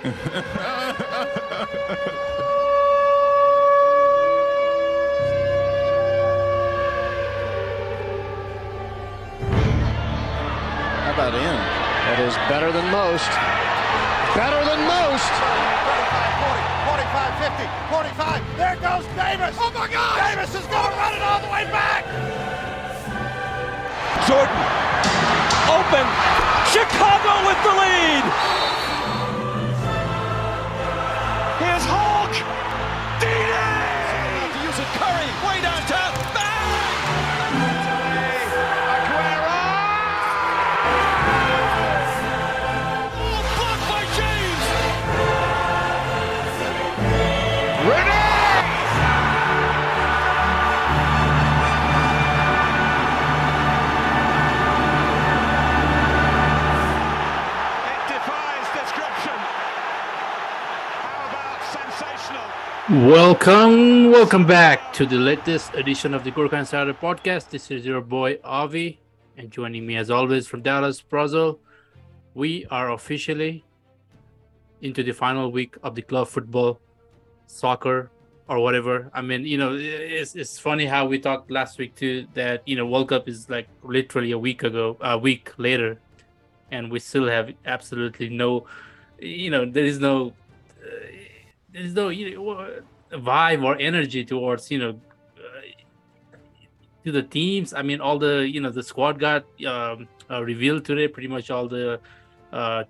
How about in? That is better than most. Better than most. 45, 50, 45. There goes Davis. Oh my God! Davis is going to run it all the way back. Jordan. Open. Chicago with the lead. Welcome, welcome back to the latest edition of the Gurkha Insider podcast. This is your boy Avi, and joining me as always from Dallas, Brazil. We are officially into the final week of the club football, soccer, or whatever. I mean, you know, it's, it's funny how we talked last week too that you know World Cup is like literally a week ago, a week later, and we still have absolutely no, you know, there is no there's no you know, vibe or energy towards you know uh, to the teams. I mean, all the you know the squad got um, uh, revealed today. Pretty much all the uh,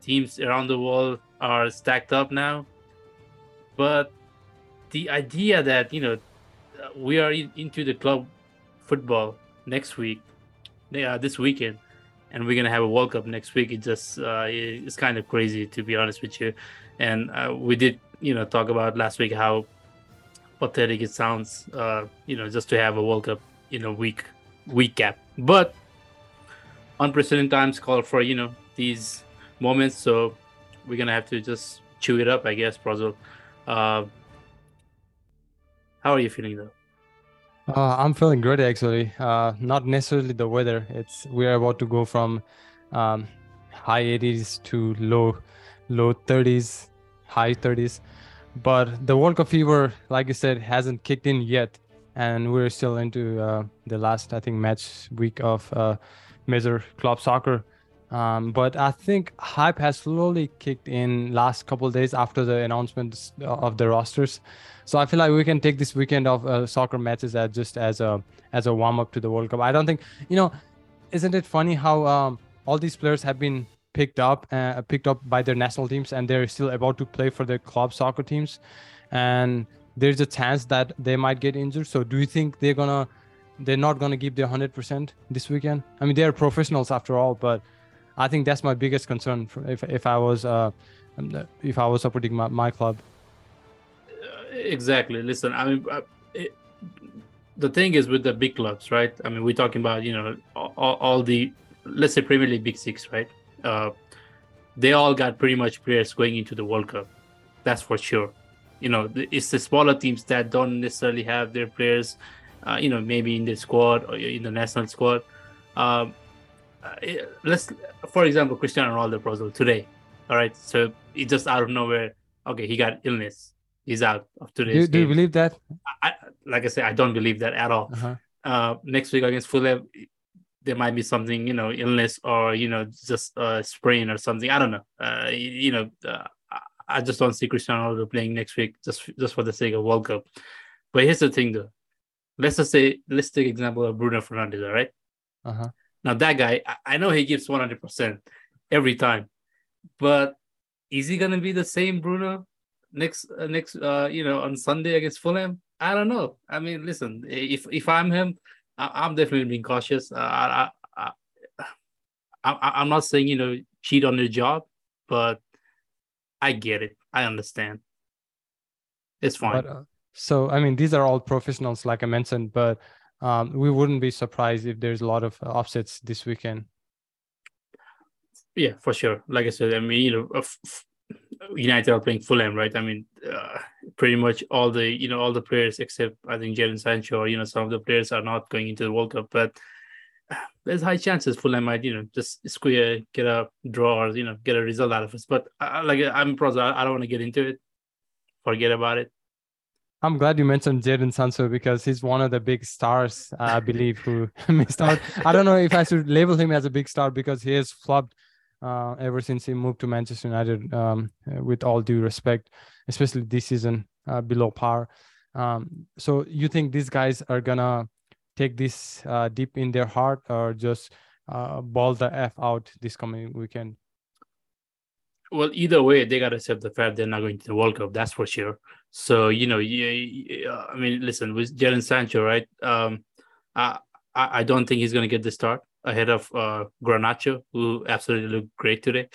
teams around the world are stacked up now. But the idea that you know we are in, into the club football next week, yeah, this weekend, and we're gonna have a World Cup next week. It just uh, it's kind of crazy to be honest with you. And uh, we did, you know, talk about last week how pathetic it sounds, uh, you know, just to have a World Cup in a week week gap. But unprecedented times call for you know these moments, so we're gonna have to just chew it up, I guess, Brazil. Uh, how are you feeling though? Uh, I'm feeling great actually. Uh, not necessarily the weather. It's we are about to go from um, high 80s to low low 30s, high 30s. But the World Cup fever, like you said, hasn't kicked in yet, and we're still into uh, the last, I think, match week of uh, major club soccer. Um, but I think hype has slowly kicked in last couple days after the announcements of the rosters. So I feel like we can take this weekend of uh, soccer matches as just as a as a warm up to the World Cup. I don't think you know. Isn't it funny how um, all these players have been picked up uh, picked up by their national teams and they're still about to play for their club soccer teams, and there's a chance that they might get injured. So do you think they're gonna they're not gonna give their hundred percent this weekend? I mean, they're professionals after all, but I think that's my biggest concern if if I was uh if I was supporting my, my club. Exactly. Listen, I mean, uh, it, the thing is with the big clubs, right? I mean, we're talking about you know all, all the let's say Premier League Big Six, right? Uh, they all got pretty much players going into the World Cup. That's for sure. You know, it's the smaller teams that don't necessarily have their players, uh, you know, maybe in the squad or in the national squad. Um, uh, let's, for example, Cristiano Ronaldo Brazil today. All right, so he just out of nowhere. Okay, he got illness. He's out of Do, today's do you believe that? I, like I said, I don't believe that at all. Uh-huh. Uh, next week against Fulham, there might be something, you know, illness or you know, just a sprain or something. I don't know. Uh, you, know, uh, I- I just don't see Cristiano Ronaldo playing next week just just for the sake of World Cup. But here's the thing, though. Let's just say, let's take example of Bruno Fernandes. All right. Uh-huh. Now that guy, I, I know he gives one hundred percent every time, but is he gonna be the same Bruno next uh, next uh you know on Sunday against Fulham? I don't know. I mean, listen, if if I'm him, I, I'm definitely being cautious. Uh, I, I, I I'm not saying you know cheat on your job, but I get it. I understand. It's fine. But uh, so I mean, these are all professionals, like I mentioned, but um, we wouldn't be surprised if there's a lot of offsets this weekend. Yeah, for sure. Like I said, I mean, you know, f- f- United are playing Fulham, right? I mean, uh, pretty much all the you know all the players except I think Jadon Sancho you know some of the players are not going into the World Cup. But there's high chances Fulham might, you know, just square, get a draw or you know, get a result out of us. But uh, like I'm pros, I, I don't want to get into it. Forget about it. I'm glad you mentioned Jadon Sancho because he's one of the big stars, I believe, who missed out. I don't know if I should label him as a big star because he has flopped uh, ever since he moved to Manchester United. Um, with all due respect, especially this season, uh, below par. Um, so you think these guys are gonna take this uh, deep in their heart or just uh, ball the f out this coming weekend? Well, either way, they gotta accept the fact they're not going to the World Cup. That's for sure. So you know, yeah, yeah I mean, listen with Jadon Sancho, right? Um, I I don't think he's gonna get the start ahead of uh Garnacho, who absolutely looked great today.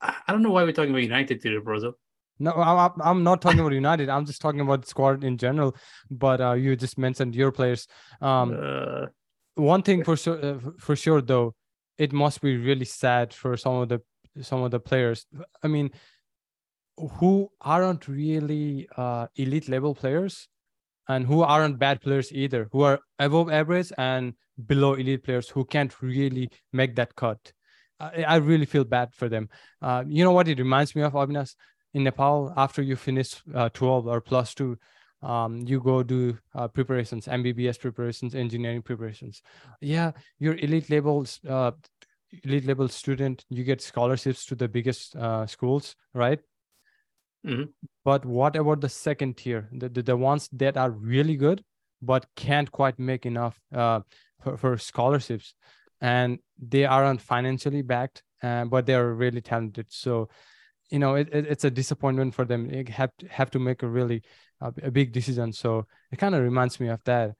I, I don't know why we're talking about United today, Brozo. No, I'm not talking about United. I'm just talking about squad in general. But uh, you just mentioned your players. Um, uh, one thing for sure, uh, for sure though, it must be really sad for some of the some of the players. I mean, who aren't really uh, elite level players, and who aren't bad players either, who are above average and below elite players who can't really make that cut. I, I really feel bad for them. Uh, you know what it reminds me of, Avinash? in Nepal, after you finish uh, 12 or plus two, um, you go do uh, preparations, MBBS preparations, engineering preparations. Yeah, you're elite levels, uh, elite level student. You get scholarships to the biggest uh, schools, right? Mm-hmm. But what about the second tier, the, the, the ones that are really good but can't quite make enough uh, for, for scholarships, and they aren't financially backed, uh, but they are really talented. So you know it, it, it's a disappointment for them. They have to have to make a really uh, a big decision. So it kind of reminds me of that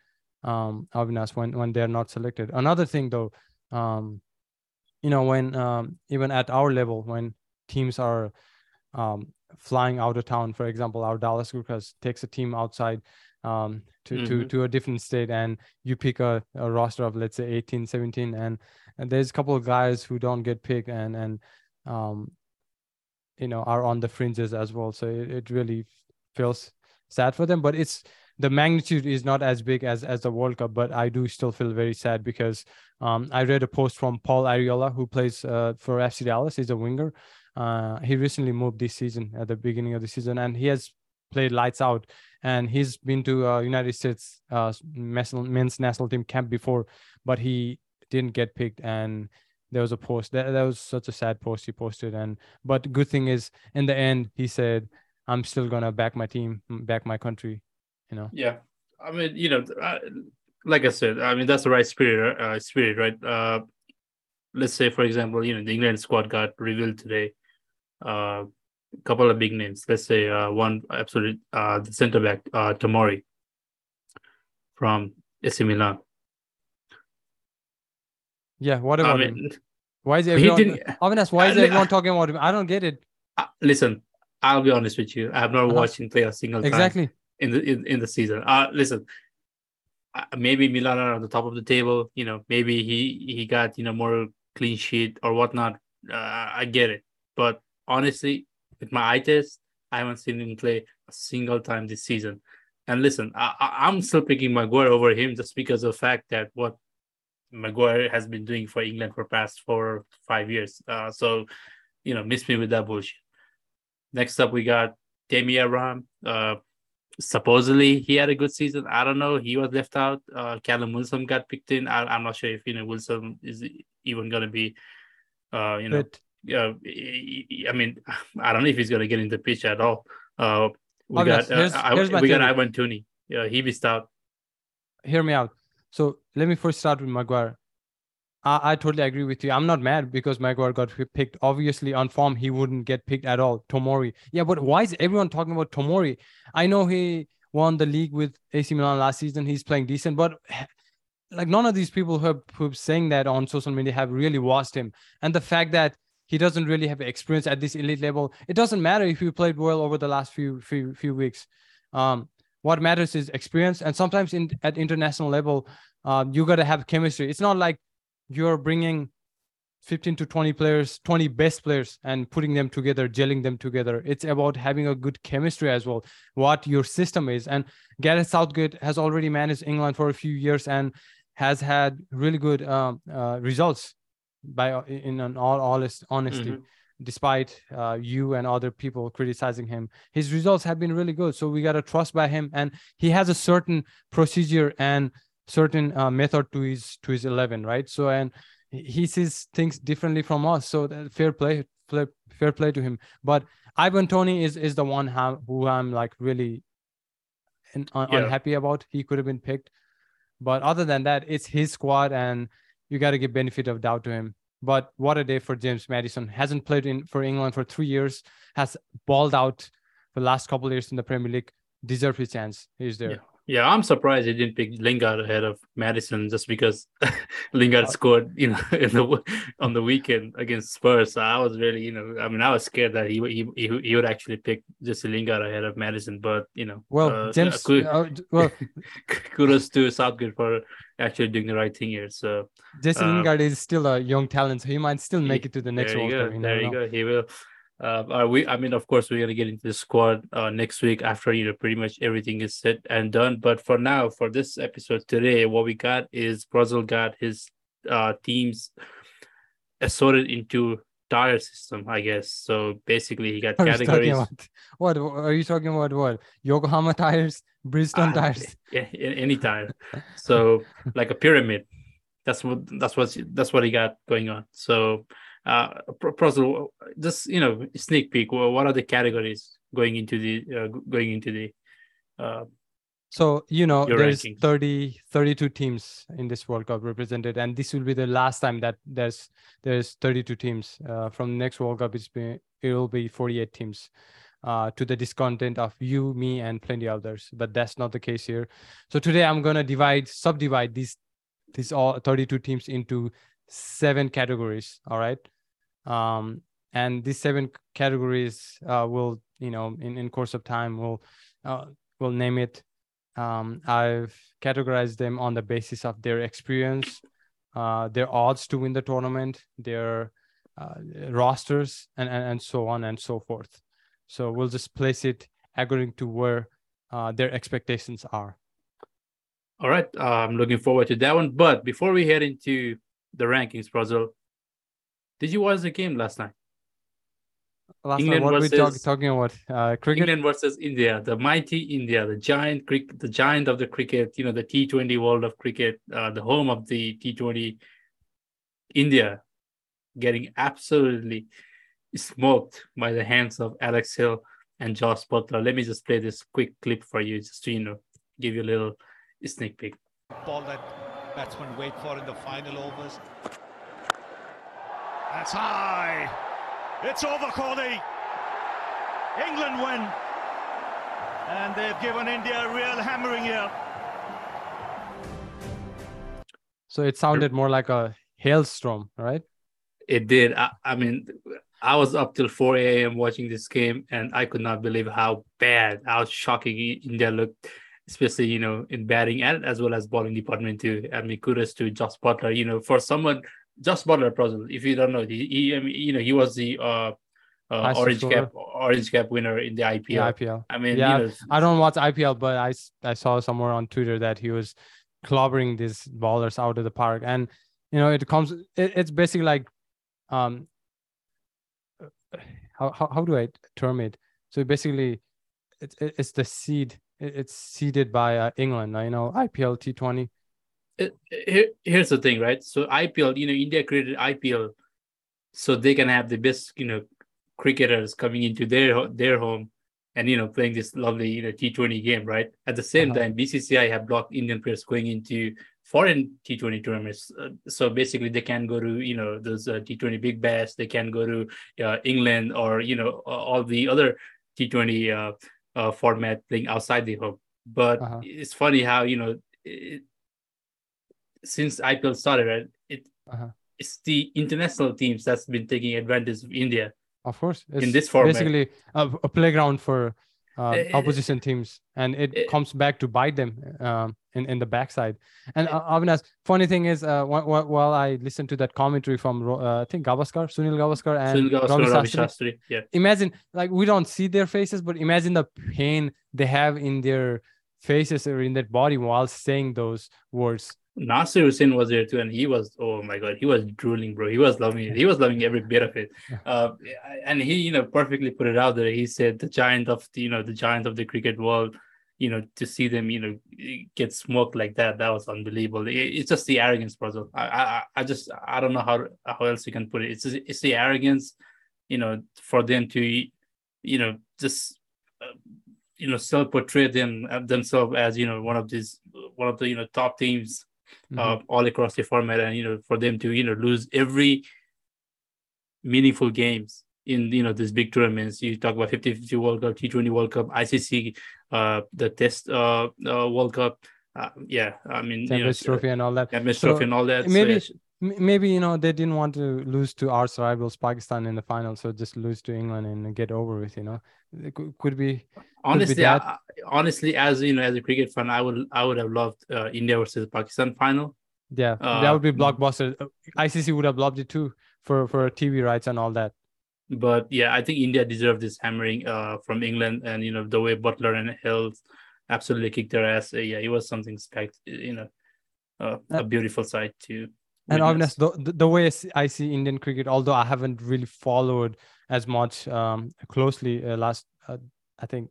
um when when they're not selected. Another thing though um you know when um even at our level when teams are um flying out of town for example our Dallas group has takes a team outside um to mm-hmm. to to a different state and you pick a, a roster of let's say 18 17 and, and there's a couple of guys who don't get picked and and um you know are on the fringes as well. So it, it really feels sad for them but it's the magnitude is not as big as as the world cup but i do still feel very sad because um, i read a post from paul Arriola, who plays uh, for fc dallas. He's a winger uh, he recently moved this season at the beginning of the season and he has played lights out. And he's been to uh, united states uh, men's national team camp before but he didn't get picked. And there was a post that, that was such a sad post he posted. And but good thing is in the end he said i'm still gonna back my team back my country you know? Yeah. I mean you know I, like i said i mean that's the right spirit uh, spirit right? Uh let's say for example you know the england squad got revealed today a couple of big names let's say uh one absolute uh the center back uh tomori from AC Milan yeah, what about I mean, him? Why is everyone? Avinash, why is everyone talking about him? I don't get it. Uh, listen, I'll be honest with you. I have not uh-huh. watched him play a single time exactly in the in, in the season. Uh listen, uh, maybe Milan are on the top of the table. You know, maybe he he got you know more clean sheet or whatnot. Uh, I get it, but honestly, with my eye test, I haven't seen him play a single time this season. And listen, I, am still picking Maguire over him just because of the fact that what Maguire has been doing for England for past four five years. Uh, so, you know, miss me with that bullshit. Next up, we got Tammy Abraham. Uh, supposedly he had a good season. I don't know. He was left out. Uh, Callum Wilson got picked in. I, am not sure if you know Wilson is even going to be, uh, you know, uh, I mean, I don't know if he's going to get in the pitch at all. Uh, we got here's, uh, here's we got Ivan Toney. Yeah, he missed out. Hear me out. So let me first start with Maguire. I, I totally agree with you. I'm not mad because Maguire got picked. Obviously, on form, he wouldn't get picked at all. Tomori. Yeah, but why is everyone talking about Tomori? I know he won the league with AC Milan last season. He's playing decent, but like none of these people who are, who are saying that on social media have really watched him. And the fact that he doesn't really have experience at this elite level, it doesn't matter if he played well over the last few few few weeks. Um, what matters is experience. And sometimes in at international level uh, you got to have chemistry. It's not like you're bringing 15 to 20 players 20 best players and putting them together gelling them together. It's about having a good chemistry as well what your system is. And gareth southgate has already managed england for a few years and has had really good um, uh, results by uh, in an all honest honesty. Mhm. Despite uh, you and other people criticizing him, his results have been really good. So we gotta trust by him, and he has a certain procedure and certain uh, method to his to his eleven, right? So and he- sees things differently from us. So that fair play, fair, fair play to him. But Ivan Toney is is the one how, who I'm like really un- Yeah. unhappy about. He could have been picked, but other than that, it's his squad, and you got to give benefit of doubt to him. But what a day for James Maddison! Hasn't played in for England for three years. Has balled out the last couple years in the Premier League. Deserve his chance. He's there. Yeah, I'm surprised he didn't pick Lingard ahead of Maddison just because Lingard scored, you know, in the on the weekend against Spurs. So I was really, you know, I mean, I was scared that he he he, he would actually pick just Lingard ahead of Maddison, but you know, Well, uh, James. ku- uh, well, kudos to Southgate for actually doing the right thing here. So Jesse Uh, Lingard is still a young talent, so he might still make it to the next there you World go. Cup. There you go. He will. Uh, are we? I mean, of course, we're gonna get into the squad uh, next week after you know pretty much everything is set and done. But for now, for this episode today, what we got is Brazil got his uh, teams assorted into tire system, I guess. So basically, he got What are you talking categories. about? What are you talking about? What Yokohama tires, Bridgestone Ah, tires? yeah, any tire. So like a pyramid. That's what that's what that's what he got going on. So uh Pro- just you know sneak peek. What are the categories going into the uh, going into the uh So you know, there's rankings. 30, 32 teams in this World Cup represented, and this will be the last time that there's there's 32 teams. Uh, from next World Cup, it's been it will be 48 teams. Uh, to the discontent of you, me, and plenty others, but that's not the case here. So today I'm gonna divide, subdivide these these all 32 teams into seven categories. All right, um, and these seven categories uh, will, you know, in in course of time, will uh, will name it um, I've categorized them on the basis of their experience, uh, their odds to win the tournament, their uh, rosters, and, and and so on and so forth. So we'll just place it according to where uh, their expectations are. all right. I'm looking forward to that one. But before we head into the rankings, Brazil, did you watch the game last night? Last England time, what are we talk, talking about? Uh, cricket. England versus India, the mighty India, the giant cricket, the giant of the cricket, you know, the T20 world of cricket, uh, the home of the T20, India, getting absolutely smoked by the hands of Alex Hill and Josh Buttler. Let me just play this quick clip for you, just to you know, give you a little sneak peek. ball that batsmen wait for in the final overs. That's high. It's over, Kohli. England win. And they've given India a real hammering here. So it sounded more like a hailstorm, right? It did. I, I mean, I was up till 4 a.m. watching this game, and I could not believe how bad, how shocking India looked, especially you know in batting and as well as bowling department too. I mean, kudos to Josh Buttler. You know, for someone, Josh Buttler, Brazil, if you don't know, he, he I mean, you know, he was the uh, uh orange cap, orange cap winner in the IPL. Yeah, IPL. I mean, Yeah, you know, I don't watch IPL, but I I saw somewhere on Twitter that he was clobbering these ballers out of the park, and you know it comes. It, it's basically like, um, how, how how do I term it? So basically, it's it- it's the seed. it- It's seeded by uh, England. You know, IPL T Twenty. Here, here's the thing, right? So IPL, you know, India created IPL so they can have the best, you know, cricketers coming into their their home and you know playing this lovely, you know, T20 game, right? At the same Uh-huh. time, BCCI have blocked Indian players going into foreign T20 tournaments. Uh, so basically, they can go to you know those uh, T20 Big Bash. They can go to uh, England or you know all the other T20 uh, uh, format playing outside the home. But Uh-huh. it's funny how you know. It, since IPL started, right, it Uh-huh. it's the international teams that's been taking advantage of India. Of course, it's this format. basically a, a playground for uh, Eh, eh, opposition teams, and it eh, comes back to bite them um, in in the backside. And uh, Avinash, funny thing is, uh, wh- wh- while I listened to that commentary from uh, I think Gavaskar, Sunil Gavaskar, and Sunil Gavaskar, Ravi Shastri, yeah. imagine like we don't see their faces, but imagine the pain they have in their faces or in their body while saying those words. Nasser Hussain was there too, and he was oh my god, he was drooling, bro. He was loving it. He was loving every bit of it. Uh, and he, you know, perfectly put it out there. He said the giant of the, you know, the giant of the cricket world. You know, to see them, you know, get smoked like that, that was unbelievable. It, it's just the arrogance, bro. I, I, I just, I don't know how how else you can put it. It's just, it's the arrogance, you know, for them to, you know, just. Uh, you know, self portray them uh, themselves as you know one of these one of the you know top teams Mhm. uh, all across the format, and you know for them to you know lose every meaningful games in you know these big tournaments. You talk about 50-50 World Cup, T20 World Cup, ICC, uh, the Test uh, uh World Cup. Uh, yeah, I mean, you know, Trophy and all that. Champions So, Trophy and all that. So, maybe- yeah, M- Maybe you know they didn't want to lose to our rivals Pakistan in the final, so just lose to England and get over with. You know, it could, could be. honestly, that. I, honestly, as you know, as a cricket fan, I would I would have loved uh, India versus Pakistan final. Yeah, that Uh, would be blockbuster. Uh, ICC would have loved it too for for TV rights and all that. but yeah, I think India deserved this hammering uh, from England, and you know the way Buttler and Hill absolutely kicked their ass. Uh, yeah, it was something spect, you know, uh, a Uh, beautiful sight to. And. Avinash, the, the way I see- Indian cricket, although I haven't really followed as much um, closely uh, last, uh, I think,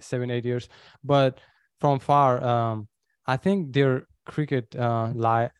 seven eight years, but from far, um, I think their cricket uh, lie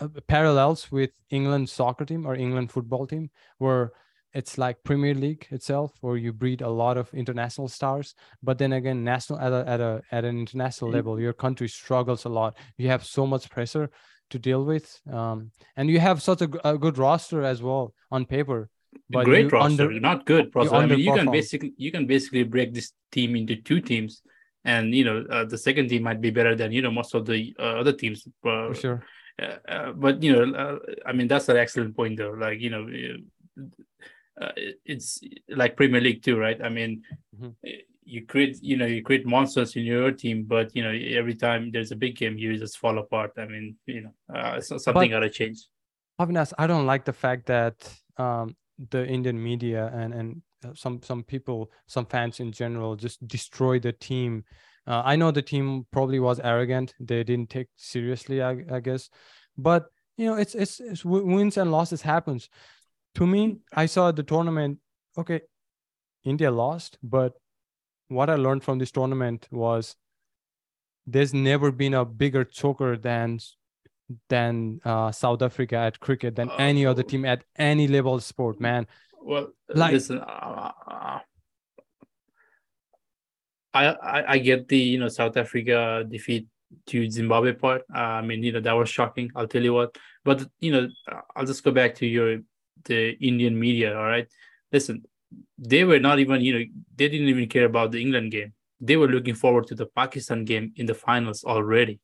uh, parallels with England soccer team or England football team, where it's like Premier League itself, where you breed a lot of international stars. But then again, national at a, at a at an international Mhm. level, your country struggles a lot. You have so much pressure to deal with, um, and you have such a good roster as well on paper. But great roster, under- not good roster. I mean, you can basically you can basically break this team into two teams, and you know uh, the second team might be better than you know most of the uh, other teams. Uh, for sure. uh, uh, but you know, uh, I mean, that's an excellent point, though. Like you know, uh, it's like Premier League too, right? I mean, Mhm. You create, you know, you create monsters in your team, but you know, every time there's a big game, you just fall apart. I mean, you know, uh, something gotta change. Avinash, I don't like the fact that um, the Indian media and and uh, some some people, some fans in general, just destroy the team. Uh, I know the team probably was arrogant; they didn't take seriously, I, I guess. But you know, it's it's, it's wins and losses happens. To me, I saw the tournament. Okay, India lost, but what I learned from this tournament was there's never been a bigger choker than than uh, South Africa at cricket than any other Oh. team at any level of sport, man. Well, Like- listen, uh, uh, I, I I get the you know South Africa defeat to Zimbabwe part. Uh, I mean, you know that was shocking. I'll tell you what. But you know, uh, I'll just go back to your the Indian media. All right, listen, they were not even you know they didn't even care about the England game. They were looking forward to the Pakistan game in the finals already.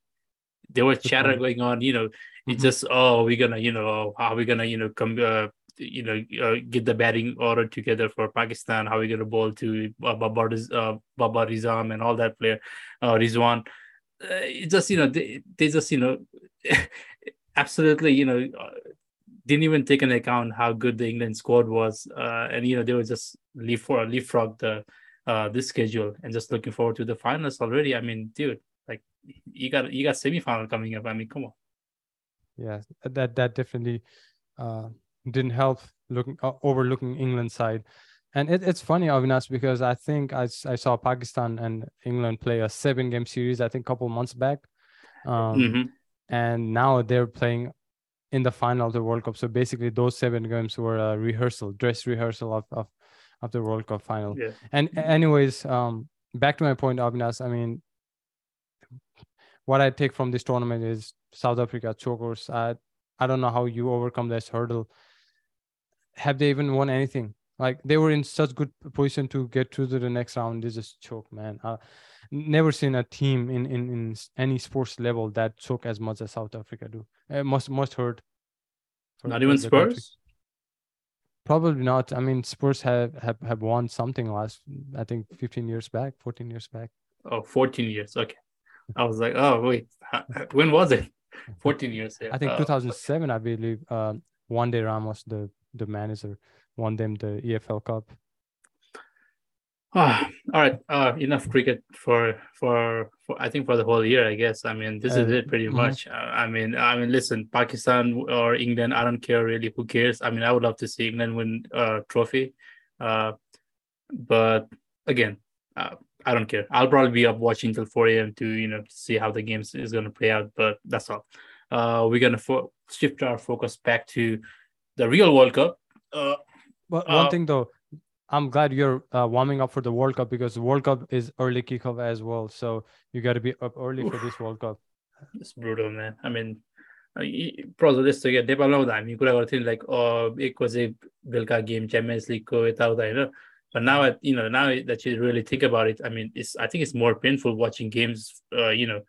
There was chatter point. going on. You know, it's Mhm. just oh we're gonna you know how are we gonna you know come uh, you know uh, get the batting order together for Pakistan. How are we gonna bowl to uh, Babar Riz- uh, Babar Rizam and all that player uh, Rizwan. Uh, just you know they, they just you know absolutely you know uh, didn't even take into account how good the England squad was, uh, and you know they were just leap for leapfrog the uh, this schedule and just looking forward to the finals already. I mean, dude, like you got you got semifinal coming up. I mean, come on. Yeah, that that definitely uh, didn't help looking uh, overlooking England side. And it, it's funny, Avinash, because I think I, I saw Pakistan and England play a seven game series, I think a couple months back. Um, Mhm. And now they're playing in the final of the World Cup. So basically, those seven games were a rehearsal, dress rehearsal of, of, of the World Cup final. Yeah. And anyways, um, back to my point, Avinash. I mean, what I take from this tournament is South Africa chokers. I I don't know how you overcome this hurdle. Have they even won anything? Like they were in such good position to get through to the next round. They just choke, man. Uh, never seen a team in, in in any sports level that choke as much as South Africa do. Uh, must must hurt. Not even the country. Spurs. Probably not. I mean, Spurs have, have have won something last, I think, 15 years back, 14 years back. Oh, 14 years. Okay. I was like, oh wait, when was it? 14 years. Yeah. I think Uh, 2007, I believe. Uh, one day Ramos, the the manager, won them the EFL Cup. Ah, all right. Uh, enough cricket for, for for I think for the whole year. I guess. I mean, this is Uh, it pretty mhm. much. Uh, I mean, I mean, listen, Pakistan or England, I don't care really. Who cares? I mean, I would love to see England win a trophy. Uh, but again, uh, I don't care. I'll probably be up watching till 4 a.m. to you know see how the game is going to play out. But that's all. Uh, we're gonna fo- shift our focus back to the real World Cup. Uh, But Uh, one thing though, I'm glad you're uh, warming up for the World Cup because the World Cup is early kickoff as well. So you got to be up early for this World Cup. It's brutal, man. I mean, प्रोजो त्यस्तो क्या नेपालमा हुँदा हामी कुरा गर्थ्यौँ like एक बजे बेलुका गेम च्याम्पियन्स लिगको यताउता होइन But now, I- you know, now that you really think about it, I mean, it's I think it's more painful watching games, uh, you know,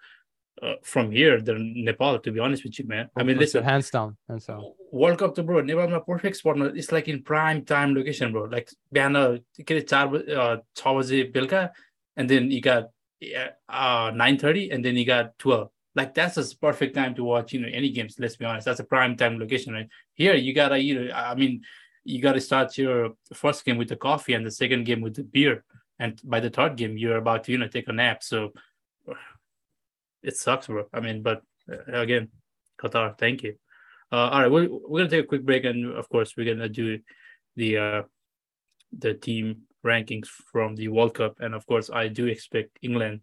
uh, from here than Nepal. To be honest with you, man. I mean, For sure, listen, hands down, hands down. World Cup त bro नेपालमा perfect स्पटमा it's like in prime time location bro like बिहान के अरे चार बजे uh, छ बजे बेलुका and then you got nine thirty and then you got twelve like that's a perfect time to watch you know any games let's be honest that's a prime time location right here you gotta you know i mean you gotta start your first game with the coffee and the second game with the beer and by the third game you're about to you know take a nap so it sucks bro i mean but uh, again qatar thank you uh, all right, we're, we're gonna take a quick break, and of course, we're gonna do the uh, the team rankings from the World Cup, and of course, I do expect England.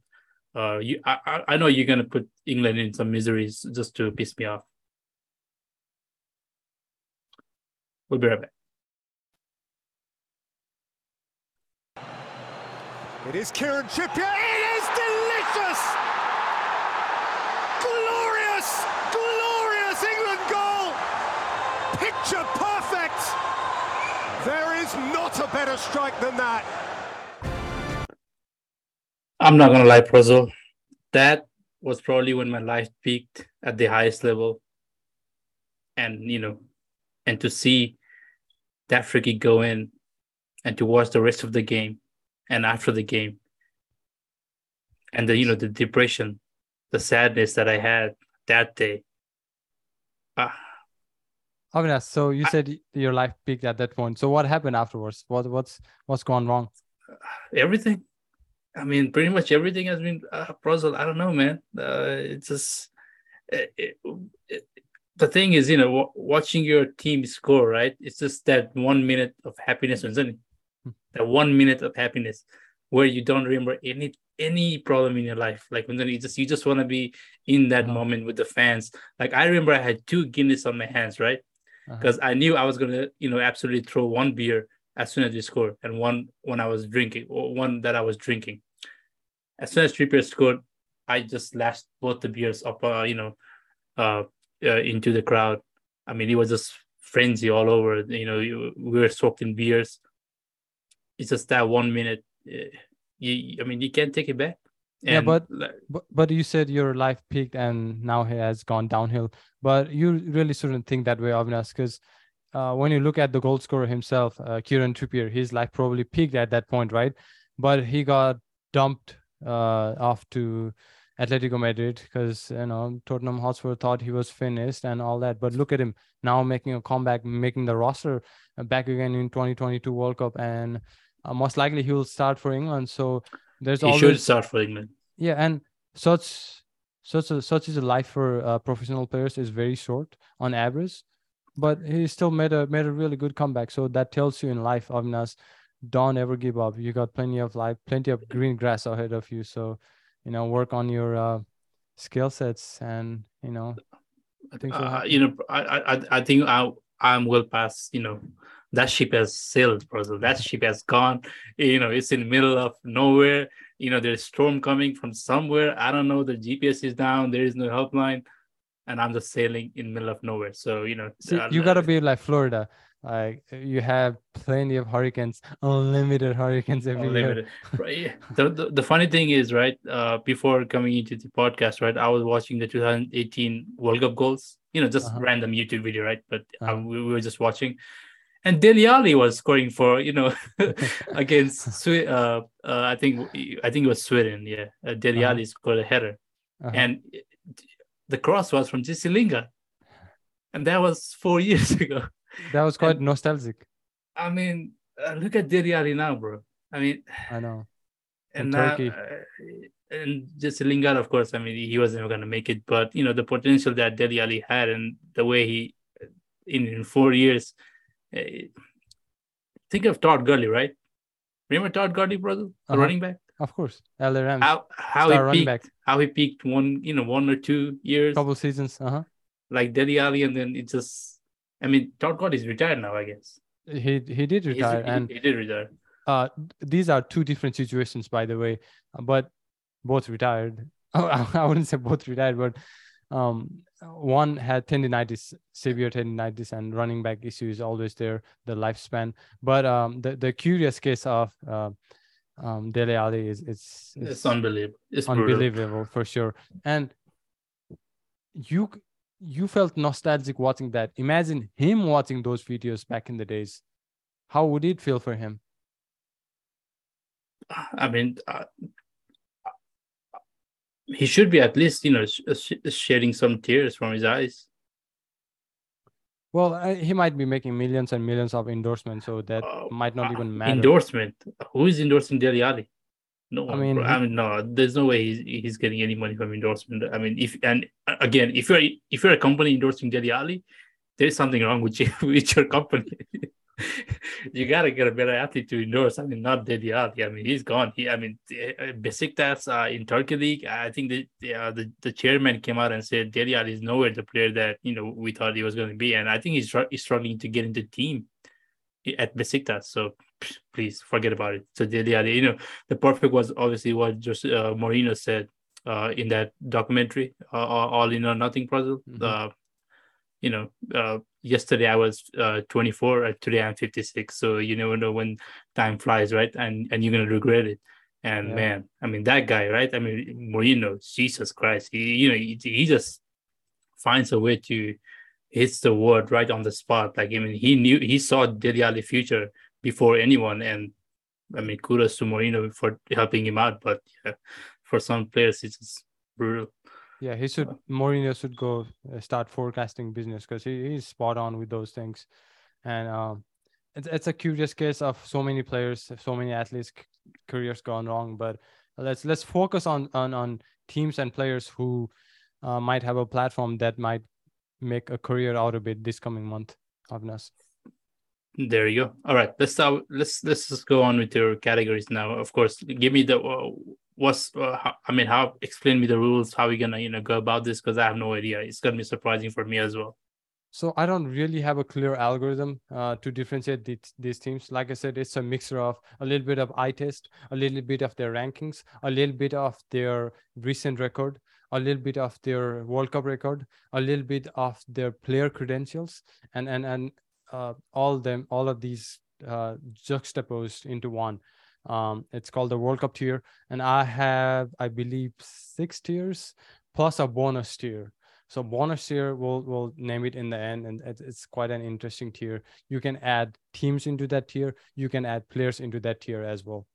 Uh, you, I, I- know you're gonna put England in some miseries just to piss me off. We'll be right back. It is Kieran Trippier. It is delicious! Glorious, glorious England goal! Picture perfect! There is not a better strike than that. I'm not gonna lie, Prozo. That was probably when my life peaked at the highest level. And you know, and to see that freaking go in and to watch the rest of the game and after the game. And the you know, the depression, the sadness that I had that day. Ah, Avinash, so you said your life peaked at that point. So what happened afterwards? What what's what's gone wrong? everything. I mean, pretty much everything has been uh, puzzled. I don't know, man. Uh, it's just it, it, it- the thing is, you know, wa- watching your team score, right? It's just that one minute of happiness, isn't it? That one minute of happiness where you don't remember any any problem in your life. Like when you just you just want to be in that Uh-huh. moment with the fans. Like I remember I had two Guinness on my hands, right? Uh-huh. Because I knew I was gonna, you know, absolutely throw one beer as soon as we scored, and one when I was drinking, or one that I was drinking. As soon as Trippier scored, I just lashed both the beers up, uh, you know, uh, uh, into the crowd. I mean, it was just frenzy all over. You know, you, we were soaked in beers. It's just that one minute. uh, You, I mean, you can't take it back. Yeah, but- But but you said your life peaked and now it has gone downhill. But you really shouldn't think that way, Avinash, because uh, when you look at the goal scorer himself, uh, Kieran Trippier, his life probably peaked at that point, right? But he got dumped uh, off to Atletico Madrid because you know Tottenham Hotspur thought he was finished and all that. But look at him now making a comeback, making the roster uh, back again in 2022 World Cup, and uh, most likely he will start for England. So there's he always should start for England. yeah, and such such a such is a life for uh, professional players is very short on average, but he still made a made a really good comeback. So that tells you in life, Avinash, don't ever give up. You got plenty of life, plenty of green grass ahead of you. So, you know, work on your uh, skill sets, and you know, I think so. uh, you know, I, I, I- I think I, I'm well past, you know, that ship has sailed, brother. That ship has gone. You know, it's in the middle of nowhere. You know, there's storm coming from somewhere. I don't know. The GPS is down. There is no helpline, and I'm just sailing in the middle of nowhere. So you know, See, uh, you gotta be like Florida. Like you have plenty of hurricanes, unlimited hurricanes every year. Right. yeah. The, the the funny thing is, right? Uh, before coming into the podcast, right, I was watching the 2018 World Cup goals. You know, just Uh-huh. random YouTube video, right? But uh, Uh-huh. we, we were just watching, and Dele Alli was scoring for you know against uh, uh, I think I think it was Sweden. Yeah, uh, Dele Uh-huh. Alli scored a header, Uh-huh. and it- the cross was from Jesse Lingard, and that was four years ago. that was quite nostalgic. I mean, uh, look at Dele Alli now, bro. I mean, I know. and And now, Turkey. uh, and just Lingard, of course. I mean, he wasn't going to make it, but you know the potential that Dele Alli had, and the way he, in in four years, think of Todd Gurley, right? Remember Todd Gurley, brother, the Uh-huh. running back. Of course, LA Rams. How how Star he peaked, back. how he peaked one, you know, one or two years, couple seasons. Uh huh. like Dele Alli, and then it just. I mean, Todd Gurley is retired now, I guess. He he did He's- retire, he, and he did retire. uh, these are two different situations, by the way, but both retired. I wouldn't say both retired, but um, one had tendinitis, severe tendinitis, and running back issue is always there, the lifespan. But um, the the curious case of uh, um, Dele Alli is it's, It's, it's unbelievable. It's brutal. unbelievable for sure. And you you felt nostalgic watching that. Imagine him watching those videos back in the days. How would it feel for him? I mean, uh, he should be at least, you know, sh- sh- shedding some tears from his eyes. Well, uh, he might be making millions and millions of endorsements, so that Uh, might not uh, even matter. Endorsement. Who is endorsing Dele Alli? No, I one, mean, bro. I mean, no. There's no way he's, he's getting any money from endorsement. I mean, if and uh, again, if you're if you're a company endorsing Dele Alli, there's something wrong with you with your company. you gotta get a better athlete to endorse. I mean, not Dele Alli. I mean, he's gone. He, I mean, uh, Besiktas uh, in Turkey league. I think the uh, the the chairman came out and said Dele Alli is nowhere the player that you know we thought he was going to be, and I think he's, he's struggling to get into team at Besiktas. So please forget about it. So Dele Alli, you know, the perfect was obviously what just uh, Mourinho said uh, in that documentary, uh, All in or Nothing puzzle. Mhm. Uh, you know, uh, yesterday I was uh, 24, uh, today I'm 56. So you never know when time flies, right? And and you're gonna regret it. And Yeah. man, I mean that guy, right? I mean Mourinho, Jesus Christ, he you know he, he just finds a way to hits the word right on the spot. Like I mean, he knew he saw Dele Alli future before anyone, and I mean kudos to Mourinho for helping him out. But yeah, for some players, it's just brutal. Yeah, he should. Mourinho should go uh, start forecasting business because he, he's spot on with those things, and um, it's it's a curious case of so many players, so many athletes' careers gone wrong. But let's let's focus on on on teams and players who uh, might have a platform that might make a career out of it this coming month. Avnas. There you go. All right, let's start. Let's let's just go on with your categories now. Of course, give me the uh, what's. Uh, how, I mean, how explain me the rules. How we gonna you know go about this? Because I have no idea. It's gonna be surprising for me as well. So I don't really have a clear algorithm uh, to differentiate these, these teams. Like I said, it's a mixture of a little bit of eye test, a little bit of their rankings, a little bit of their recent record, a little bit of their World Cup record, a little bit of their player credentials, and and and uh, all them, all of these uh, juxtaposed into one. Um, it's called the World Cup tier, and I have, I believe, six tiers plus a bonus tier. So bonus tier, we'll we'll name it in the end, and it's, it's quite an interesting tier. You can add teams into that tier. You can add players into that tier as well.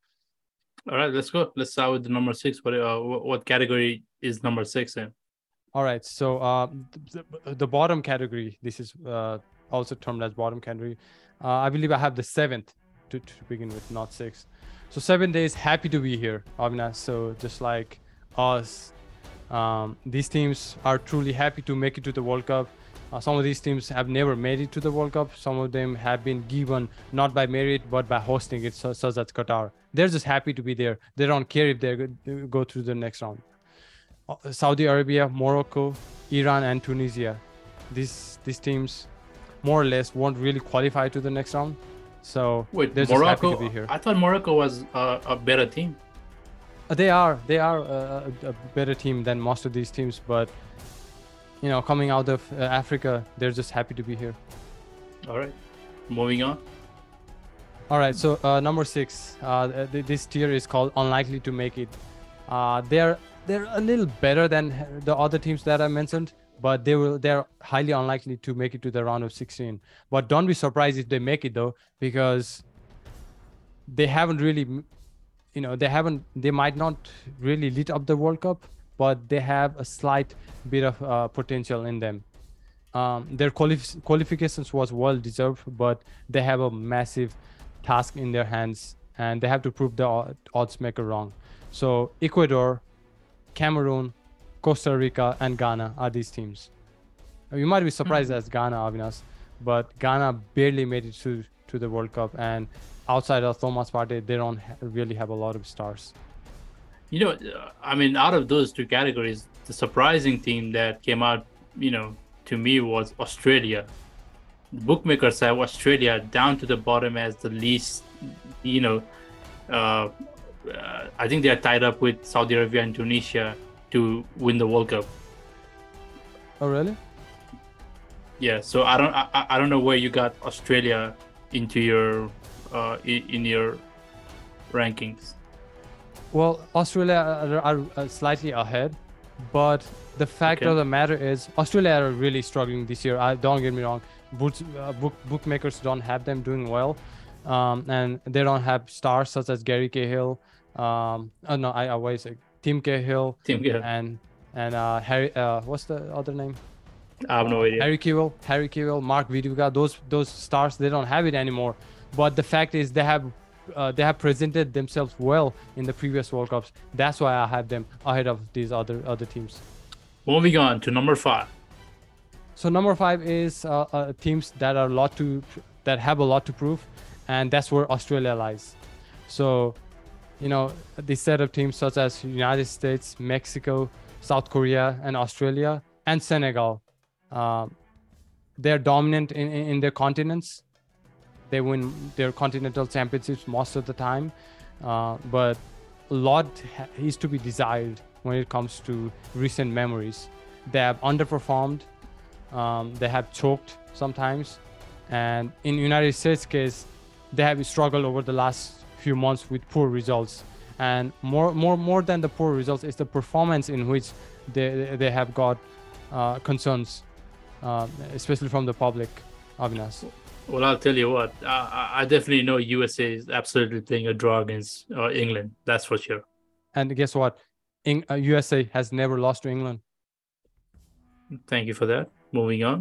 All right, let's go. Let's start with the number six. What uh, what what category is number six in? All right. So uh, the, the bottom category, this is uh, also termed as bottom category. Uh, I believe I have the seventh to, to begin with, not six. So seven days, happy to be here, Avinash. So just like us, um, these teams are truly happy to make it to the World Cup. Uh, some of these teams have never made it to the World Cup. Some of them have been given not by merit but by hosting it, so, such as Qatar. They're just happy to be there. They don't care if they go, go through the next round. Uh, Saudi Arabia, Morocco, Iran, and Tunisia. These these teams, more or less, won't really qualify to the next round. So Wait, they're just happy Morocco. to be here. I thought Morocco was uh, a better team. Uh, They are they are a, a, a better team than most of these teams, but you know, coming out of uh, Africa, they're just happy to be here. All right, moving on. All right, so uh, number six, uh, th- this tier is called unlikely to make it. Uh, they're they're a little better than the other teams that I mentioned, but they will they're highly unlikely to make it to the round of 16. But don't be surprised if they make it though, because they haven't really you know, they haven't they might not really lit up the World Cup, but they have a slight bit of uh, potential in them. Um, their qualif- qualifications was well deserved, but they have a massive task in their hands and they have to prove the odds maker wrong. So Ecuador, Cameroon, Costa Rica, and Ghana are these teams. You might be surprised as Ghana, Avinash, but Ghana barely made it to to the World Cup, and outside of Thomas Partey, they don't ha- really have a lot of stars. You know, I mean, out of those two categories, the surprising team that came out, you know, to me was Australia. The bookmakers have Australia down to the bottom as the least, you know, uh, uh, I think they are tied up with Saudi Arabia and Tunisia to win the World Cup. Oh, really? Yeah, so I don't, I, I- don't know where you got Australia into your, uh, in, your rankings. Well, Australia are, are, slightly ahead, but the fact Okay. of the matter is Australia are really struggling this year. I don't get me wrong. Uh, book, bookmakers don't have them doing well, um, and they don't have stars such as Gary Cahill. Um, oh no, I always Tim Cahill Team, Cahill. and and uh, Harry. Uh, what's the other name? I have no idea. Harry Kewell, Harry Kewell, Mark Viduka, those those stars they don't have it anymore. But the fact is they have uh, they have presented themselves well in the previous World Cups. That's why I have them ahead of these other other teams. Moving on to number five. So number five is uh, uh, teams that are a lot to that have a lot to prove, and that's where Australia lies. So, you know, this set of teams such as United States, Mexico, South Korea, and Australia and Senegal, um, they're dominant in, in, in their continents. They win their continental championships most of the time, uh, but a lot is to be desired when it comes to recent memories. They have underperformed um, they have choked sometimes and in united states case they have struggled over the last few months with poor results and more more more than the poor results is the performance in which they they have got uh, concerns uh, especially from the public Avinash. Well, I'll tell you what. I, I- definitely know USA is absolutely playing a draw against uh, England. That's for sure. and guess what uh, usa has never lost to england Thank you for that. Moving on.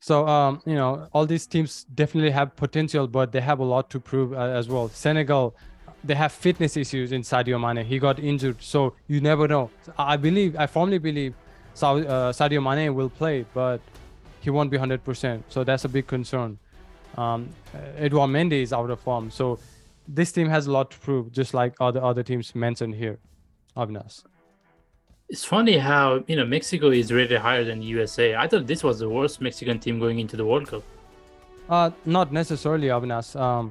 So um, you know, all these teams definitely have potential, but they have a lot to prove uh, as well. Senegal, they have fitness issues in Sadio Mane. He got injured, so you never know. I believe, I firmly believe, Sa- uh, Sadio Mane will play, but he won't be 100%. So that's a big concern. Um, Edouard Mendy is out of form, so this team has a lot to prove, just like other other teams mentioned here. Avnas. It's funny how you know Mexico is rated higher than USA. I thought this was the worst Mexican team going into the World Cup. Uh, not necessarily, Avinash. Um,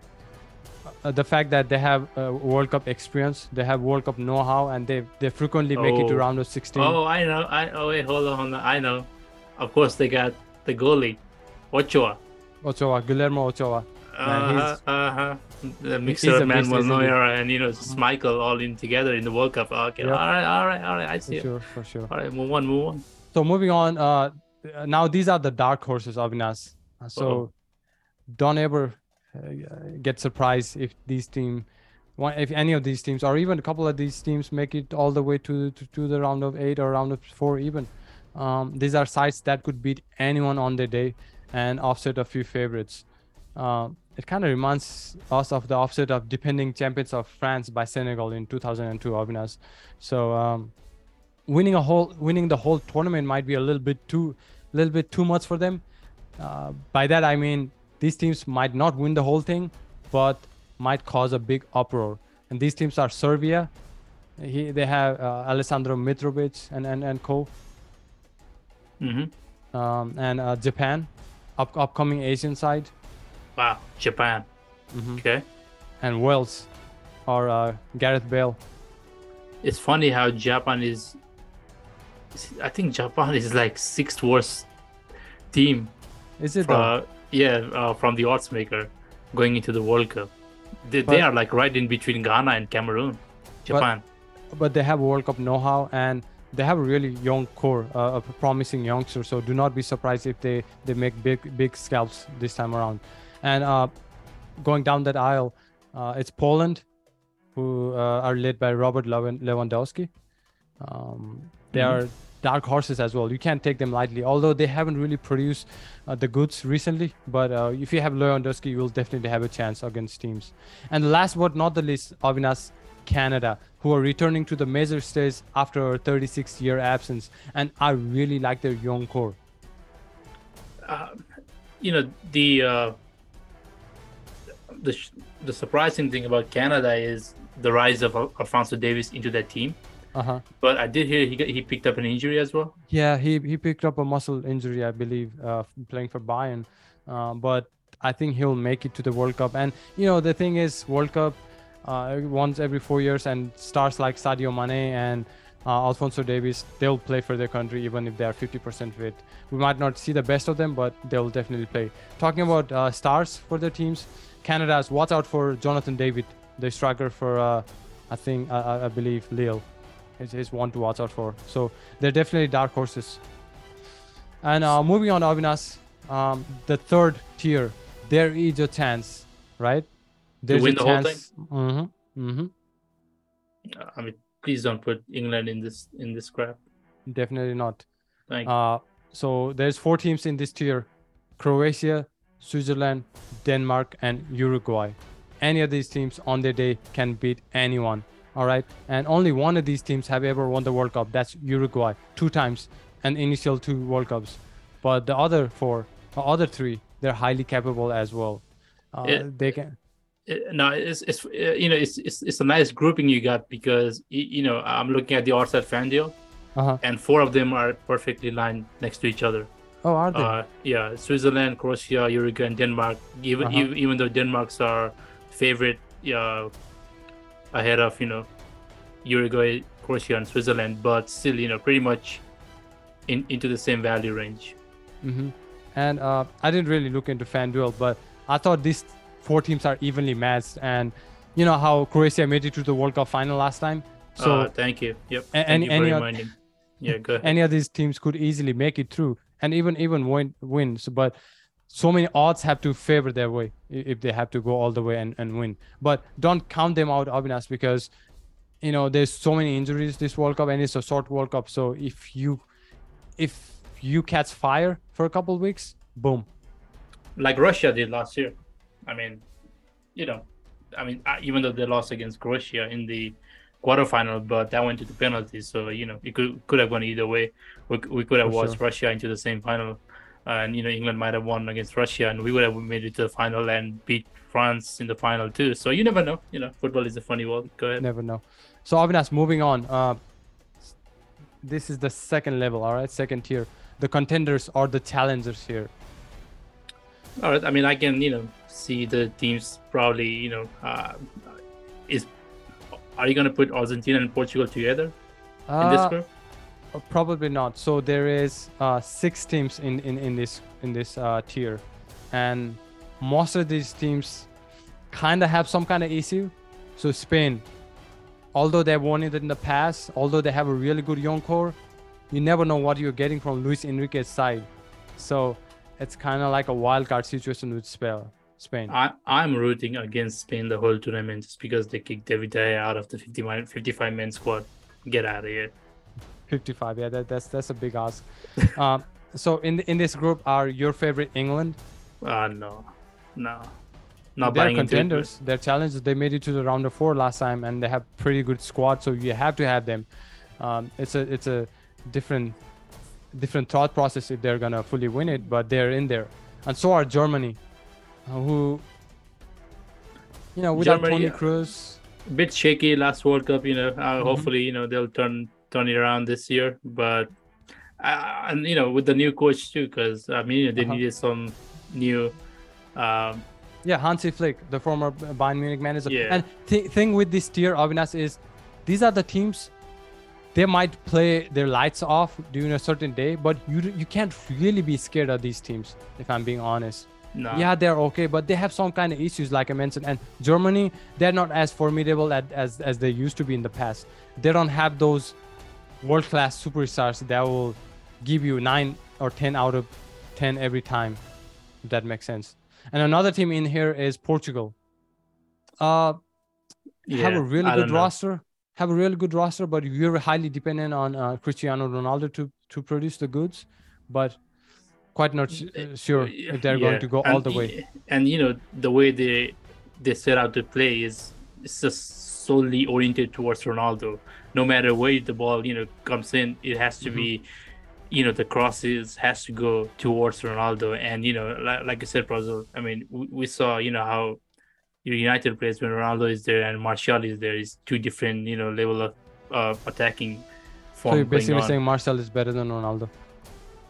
uh, the fact that they have uh, World Cup experience, they have World Cup know-how, and they they frequently make it to Oh. round of 16. Oh, I know. I oh wait, hold on, hold on. I know. Of course, they got the goalie, Ochoa. Ochoa, Guillermo Ochoa. Man, Uh huh. Uh. The mixer a of beast, Manuel isn't he? Neuer and you know it's Michael all in together in the World Cup. Okay. Yep. All right. All right. All right. I For see. it. sure, for sure. All right. Move on. Move on. So moving on, uh, now these are the dark horses, Avinash. Uh, So Uh-oh. don't ever uh, get surprised if these team, if any of these teams, or even a couple of these teams, make it all the way to to, to the round of eight or round of four even. Um, these are sides that could beat anyone on their day and offset a few favorites. Um, it kind of reminds us of the offset of defending champions of France by Senegal in 2002, Avinash. So um, winning a whole winning the whole tournament might be a little bit too a little bit too much for them. Uh, by that i mean these teams might not win the whole thing but might cause a big uproar. And these teams are serbia. He, they have uh, alessandro mitrovic and, and, and co. Mm-hmm. um, and uh, japan up, upcoming asian side Wow. Japan. Mhm. Okay. and wales or uh, gareth bale It's funny how Japan is. I think Japan is like sixth worst team. is it? Uh, yeah, uh, from the odds maker going into the World Cup. They, But- they are like right in between Ghana and Cameroon. Japan. but they have World Cup know-how and they have a really young core, uh, a promising youngster. So do not be surprised if they they make big big scalps this time around. And uh, going down that aisle, uh, it's Poland, who uh, are led by Robert Lewandowski. Um, they Mhm. are dark horses as well. You can't take them lightly, although they haven't really produced uh, the goods recently. But uh, if you have Lewandowski, you will definitely have a chance against teams. And last but not the least, Avinash, Canada, who are returning to the major stage after a 36 year absence. And I really like their young core. Uh, you know, the. The, the surprising thing about Canada is the rise of Alphonso Davies into that team. Uh-huh. But I did hear he got, he picked up an injury as well. Yeah, he he picked up a muscle injury, I believe, uh, playing for Bayern. Uh, but I think he'll make it to the World Cup. And you know, the thing is, World Cup uh, once every four years, and stars like Sadio Mane and uh, Alphonso Davies, they'll play for their country even if they are 50% fit. We might not see the best of them, but they'll definitely play. Talking about uh, stars for their teams, Canada's watch out for Jonathan David, the striker for uh, I think I, I believe Lille is, is one to watch out for. So they're definitely dark horses. And uh, moving on, Avinash, um, the third tier, there is a chance, right? There's win a the chance. whole thing. Mm-hmm. Mm-hmm. I mean, please don't put England in this in this crap. Definitely not. Thank uh, so there's four teams in this tier: Croatia, Switzerland, Denmark, and Uruguay. Any of these teams on their day can beat anyone. All right. And only one of these teams have ever won the World Cup. That's Uruguay, two times, and initial two World Cups. But the other four, the other three, they're highly capable as well. Uh, it, they can. It, no, it's, it's you know it's, it's it's a nice grouping you got because you know I'm looking at the Orsat FanDuel, uh-huh. and four of them are perfectly lined next to each other. Oh, are they? Uh, yeah, Switzerland, Croatia, Uruguay, and Denmark. Even uh-huh. even, even though Denmark's our favorite, uh, ahead of you know, Uruguay, Croatia, and Switzerland, but still you know pretty much in into the same value range. Mm-hmm. And uh, I didn't really look into FanDuel, but I thought these four teams are evenly matched, and you know how Croatia made it to the World Cup final last time. So uh, thank you. Yep. Thank any, you any. Of, yeah. Any of these teams could easily make it through and even even win wins but so many odds have to favor their way if they have to go all the way and, and win. But don't count them out Avinash because you know there's so many injuries this world cup and it's a short world cup. So if you if you catch fire for a couple weeks boom. Like russia did last year. I mean you know i mean uh, even though they lost against croatia in the quarterfinal, but that went to the penalties. So you know, it could could have gone either way. We, we could have For watched sure. Russia into the same final, and you know, England might have won against Russia, and we would have made it to the final and beat France in the final too. So you never know. You know, football is a funny world. Go ahead. Never know. So Avinash, moving on. Uh, this is the second level. All right, second tier. The contenders are the challengers here. All right. I mean, I can you know see the teams probably you know uh, is are you going to put Argentina and Portugal together uh, in this uh, group? Uh, probably not. So there is uh, six teams in in, in this in this uh, tier, and most of these teams kind of have some kind of issue. So Spain, although they've won it in the past, although they have a really good young core, you never know what you're getting from Luis Enrique's side. So it's kind of like a wild card situation with Spain. Spain. I, I'm rooting against Spain the whole tournament just because they kicked David De out of the 50 55 man squad. Get out of here. 55, yeah, that, that's that's a big ask. um, so in in this group are your favorite England? Uh no, no, not they're contenders. They're challengers. They made it to the round of four last time, and they have pretty good squad. So you have to have them. Um, it's a it's a different different thought process if they're gonna fully win it, but they're in there, and so are Germany who, you know, without Germany, Toni Kroos. A bit shaky last World Cup, you know. Uh, mm-hmm. Hopefully, you know they'll turn turn it around this year, but uh, and you know with the new coach too, because I mean they uh-huh. needed some new. Um, yeah, Hansi Flick, the former Bayern Munich manager. Yeah. And th- thing with this tier, Avinash, is these are the teams they might play their lights off during a certain day, but you you can't really be scared of these teams, if I'm being honest. No. Yeah, they're okay, but they have some kind of issues, like I mentioned. And Germany, they're not as formidable as as, as they used to be in the past. They don't have those world class superstars that will give you nine or ten out of ten every time. If that makes sense. And another team in here is Portugal. Uh, yeah, have a really good roster. have a really good roster, but you're highly dependent on uh, Cristiano Ronaldo to to produce the goods. But quite not uh, sure if they're going to go all the way. And you know the way they they set out to play is it's just solely oriented towards Ronaldo. No matter where the ball you know comes in, it has to be, Mm-hmm. you know, the crosses has to go towards Ronaldo. And you know, like, like I said, Brazil. I mean, we, we saw you know how United plays when Ronaldo is there and Martial is there. Is two different you know level of uh, attacking form So you're basically saying Martial is better than Ronaldo.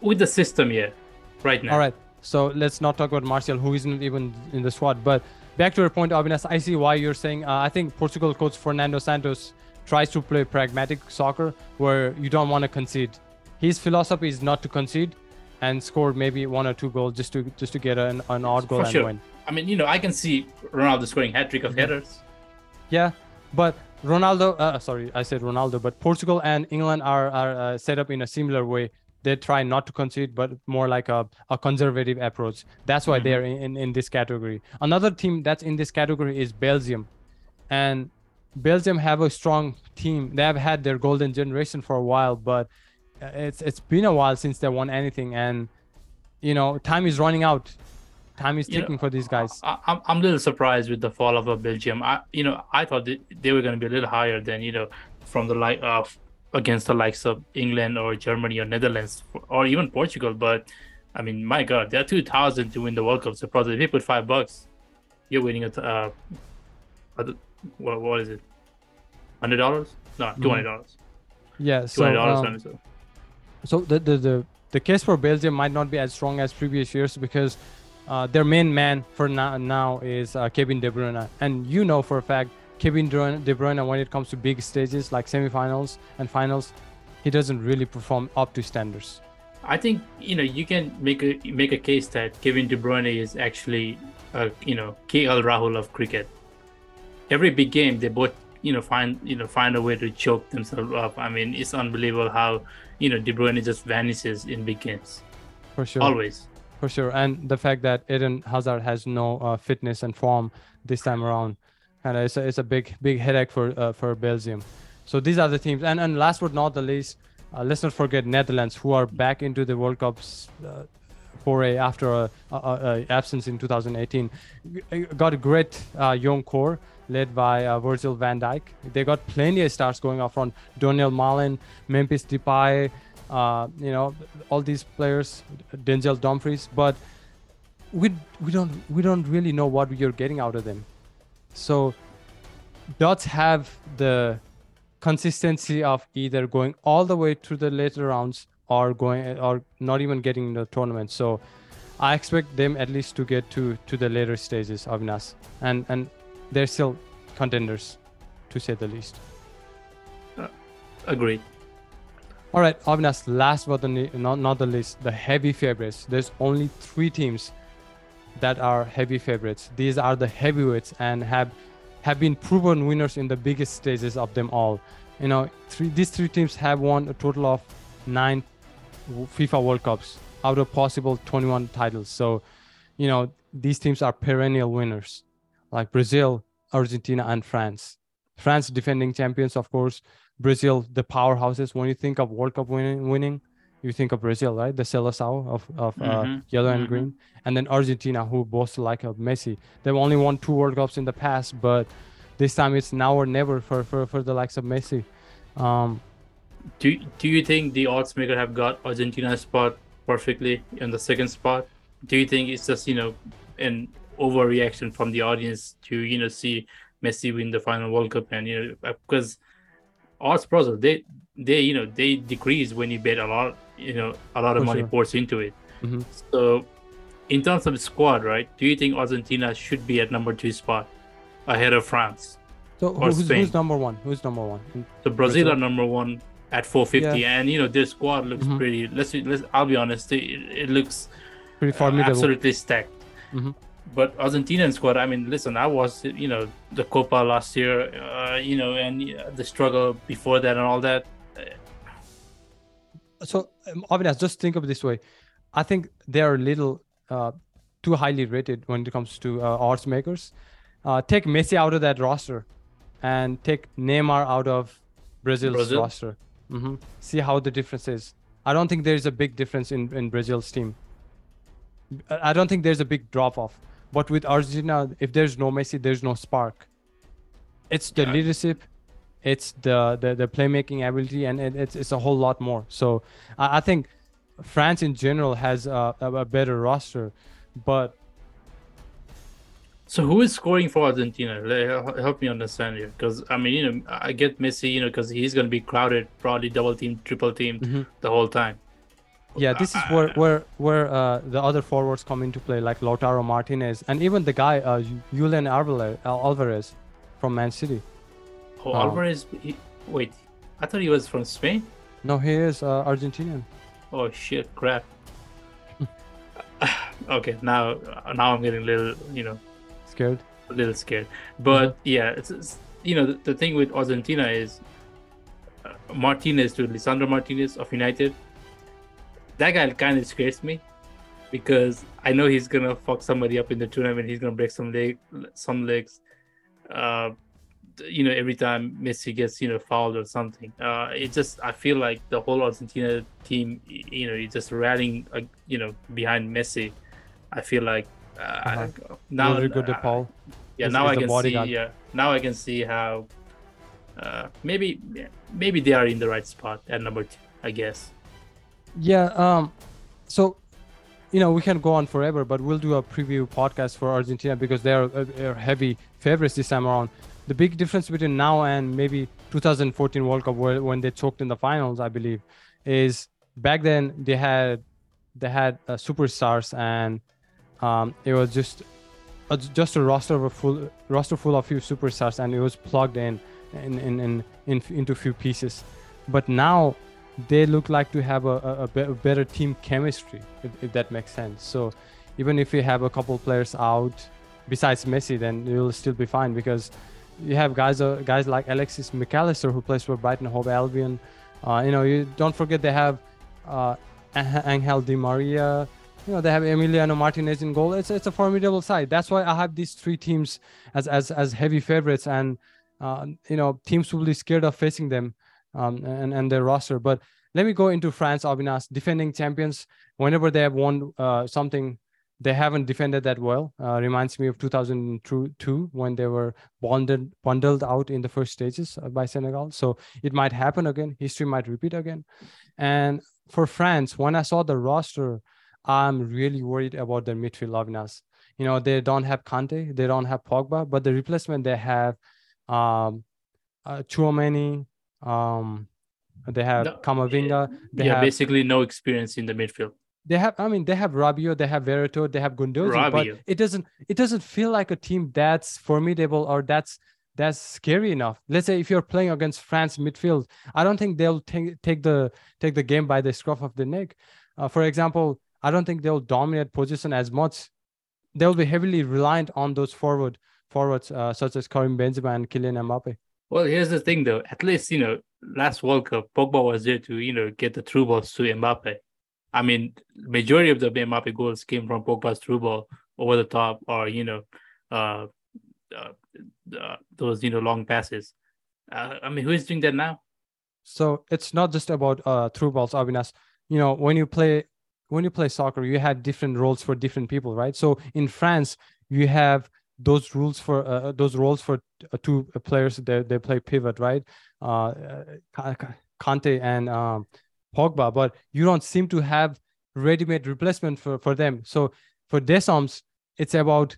with the system, yeah, right now. All right. So let's not talk about Martial, who isn't even in the squad. But back to your point, Avinas, I see why you're saying. Uh, I think Portugal coach Fernando Santos tries to play pragmatic soccer, where you don't want to concede. His philosophy is not to concede and score maybe one or two goals just to just to get an, an odd goal For and sure. win. I mean, you know, I can see Ronaldo scoring hat trick of Mm-hmm. headers. Yeah, but Ronaldo, uh, sorry, I said Ronaldo, but Portugal and England are are uh, set up in a similar way. They try not to concede, but more like a, a conservative approach. That's why they're in, in, in this category. Another team that's in this category is Belgium. And Belgium have a strong team. They have had their golden generation for a while, but uh, it's it's been a while since they won anything. And, you know, time is running out. Time is You know, ticking for these guys. I, I'm I'm a little surprised with the fall of uh, Belgium. I you know I thought that they were going to be a little higher than you know from the light of against the likes of England or Germany or Netherlands or even Portugal. But I mean, my God, they're two thousand to win the World Cup. So probably if you put five bucks, you're winning at uh, what what is it? Hundred dollars? No, two hundred dollars. Yeah, Two so dollars. um, so so the, the the the case for Belgium might not be as strong as previous years because uh, their main man for now, now is uh, Kevin De Bruyne, and you know for a fact Kevin De Bruyne, when it comes to big stages like semifinals and finals, he doesn't really perform up to standards. I think you know you can make a make a case that Kevin De Bruyne is actually, uh, you know, KL Rahul of cricket. Every big game, they both you know find you know find a way to choke themselves up. I mean, it's unbelievable how you know De Bruyne just vanishes in big games For sure, always. for sure, and the fact that Eden Hazard has no uh, fitness and form this time around, and it's a, it's a big big headache for uh, for Belgium. So these are the teams, and and last but not the least, uh, let's not forget Netherlands, who are back into the World Cups uh, foray after a, a, a absence in 2018. G- Got a great uh, young core led by uh, Virgil van Dijk. They got plenty of stars going up front. Donyell Malen, Memphis Depay, uh, you know, all these players, Denzel Dumfries, but we we don't we don't really know what you're getting out of them. So dots have the consistency of either going all the way to the later rounds or going or not even getting in the tournament. So I expect them at least to get to to the later stages of NAS, and and they're still contenders, to say the least. Uh, agreed. All right, Avnas, last but the not, not the least, the heavy favorites. There's only three teams that are heavy favorites. These are the heavyweights and have have been proven winners in the biggest stages of them all. You know, three, these three teams have won a total of nine FIFA World Cups out of possible 21 titles. So, you know, these teams are perennial winners, like Brazil, Argentina, and France. France defending champions, of course. Brazil, the powerhouses. When you think of World Cup winning, winning you think of Brazil, right? The Seleção of, of uh, Mhm, yellow and mhm. green. And then Argentina, who boasts like a Messi. They've only won two World Cups in the past, but this time it's now or never for, for, for the likes of Messi. Um, Do do you think the odds maker have got Argentina's spot perfectly in the second spot? Do you think it's just you know an overreaction from the audience to you know see Messi win the final World Cup and you know because odds pros they they you know they decrease when you bet a lot you know a lot of For money sure. pours into it. Mhm. So in terms of squad, right? Do you think Argentina should be at number two spot ahead of France? so Or who's, Spain. who's number one? Who's number one? So Brazil Brazil. are number one at 450, and you know their squad looks Mhm. pretty. Let's let's. I'll be honest, it, it looks Pretty uh, formidable. absolutely stacked. Mhm. But Argentinian squad, I mean, listen, I was you know the Copa last year, uh, you know, and uh, the struggle before that and all that. So um, just think of it this way. I think they are a little uh, too highly rated when it comes to uh, odds makers. Uh, take Messi out of that roster, and take Neymar out of Brazil's Brazil? roster. hmm See how the difference is. I don't think there's a big difference in, in Brazil's team. I I don't think there's a big drop off. But with Argentina, if there's no Messi, there's no spark. It's the Yeah. leadership, it's the, the the playmaking ability, and it, it's it's a whole lot more. So I, I think France in general has a, a, better roster, but So who is scoring for Argentina? Help me understand here, because I mean, you know, I get Messi, you know, because he's going to be crowded, probably double team, triple team Mhm. the whole time. Yeah, this is where where where uh, the other forwards come into play, like Lautaro Martinez and even the guy uh, Julian Alvarez from Man City. Oh, Oh. Alvarez. He, wait, I thought he was from Spain. No, he is uh, Argentinian. Oh shit, crap. okay, now now I'm getting a little, you know, Scared. a little scared. But yeah, it's, it's you know the, the thing with Argentina is uh, Martinez to Lisandro Martinez of United. That guy kind of scares me because I know he's gonna fuck somebody up in the tournament. He's gonna break some leg, some legs. Uh, you know, every time Messi gets you know fouled or something. Uh, it just I feel like the whole Argentina team, you know, is just rallying, uh, you know, behind Messi. I feel like uh, Uh-huh. now Rodrigo de uh, Paul. yeah is- now is i can see yeah now i can see how uh maybe maybe they are in the right spot at number two i guess Yeah. Um. So, you know, we can go on forever, but we'll do a preview podcast for Argentina because they are, uh, are heavy favorites this time around. The big difference between now and maybe 2014 World Cup, when they choked in the finals, I believe, is back then they had they had uh, superstars and um, it was just uh, just a roster of a full roster full of few superstars and it was plugged in in in, in, in into few pieces. But now they look like to have a, a, be- a better team chemistry, if, if that makes sense. So even if we have a couple players out besides Messi, then you'll still be fine because you have guys uh, guys like Alexis Mac Allister who plays for Brighton Hove Albion. Uh, you know, you don't forget they have uh, Angel Di Maria. You know, they have Emiliano Martinez in goal. It's it's a formidable side. That's why I have these three teams as as as heavy favorites, and uh, you know, teams will be scared of facing them um, and and their roster. But let me go into France. Avinas, defending champions. Whenever they have won uh, something, they haven't defended that well. Uh, reminds me of 2002 when they were bonded bundled out in the first stages uh, by Senegal. So it might happen again. History might repeat again. And for France, when I saw the roster, I'm really worried about their midfield. Avinas. You know, they don't have Kante, they don't have Pogba, but the replacement they have um, uh, Tchouameni, um, they have No, Camavinga, they yeah have basically no experience in the midfield they have i mean they have rabiot they have Veretout, they have Gundogan, but it doesn't it doesn't feel like a team that's formidable or that's that's scary enough. Let's say if you're playing against france midfield i don't think they'll take take the take the game by the scruff of the neck. Uh, for example i don't think they'll dominate position as much. They'll be heavily reliant on those forward forwards uh, such as Karim Benzema and Kylian Mbappe. Well here's the thing though. At least you know last world cup pogba was there to you know get the through balls to mbappe i mean majority of the mbappe goals came from pogba's through ball over the top or you know uh, uh, uh those you know long passes uh, i mean who is doing that now So it's not just about uh through balls, Avinas. You know, when you play when you play soccer, you have different roles for different people, right? So in France, you have those rules for uh, those roles for uh, two players. They they play pivot, right? Uh, uh, Kante and um, Pogba, but you don't seem to have ready-made replacement for for them. So for Deschamps, it's about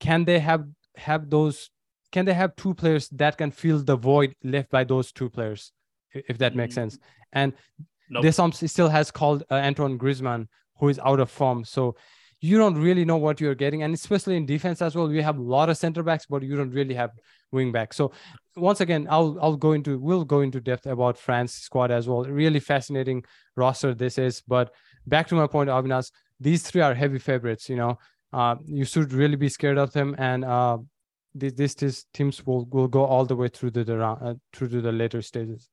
can they have have those can they have two players that can fill the void left by those two players if that makes Mm. sense and Nope. Deschamps still has called uh, Antoine Griezmann who is out of form so you don't really know what you're getting and especially in defense as well We have a lot of center backs but you don't really have wing backs so once again I'll I'll go into we'll go into depth about France squad as well. Really fascinating roster this is. But back to my point Avinash these three are heavy favorites you know. Uh, you should really be scared of them. And uh, these, these, these teams will, will go all the way through to the round uh, through to the later stages.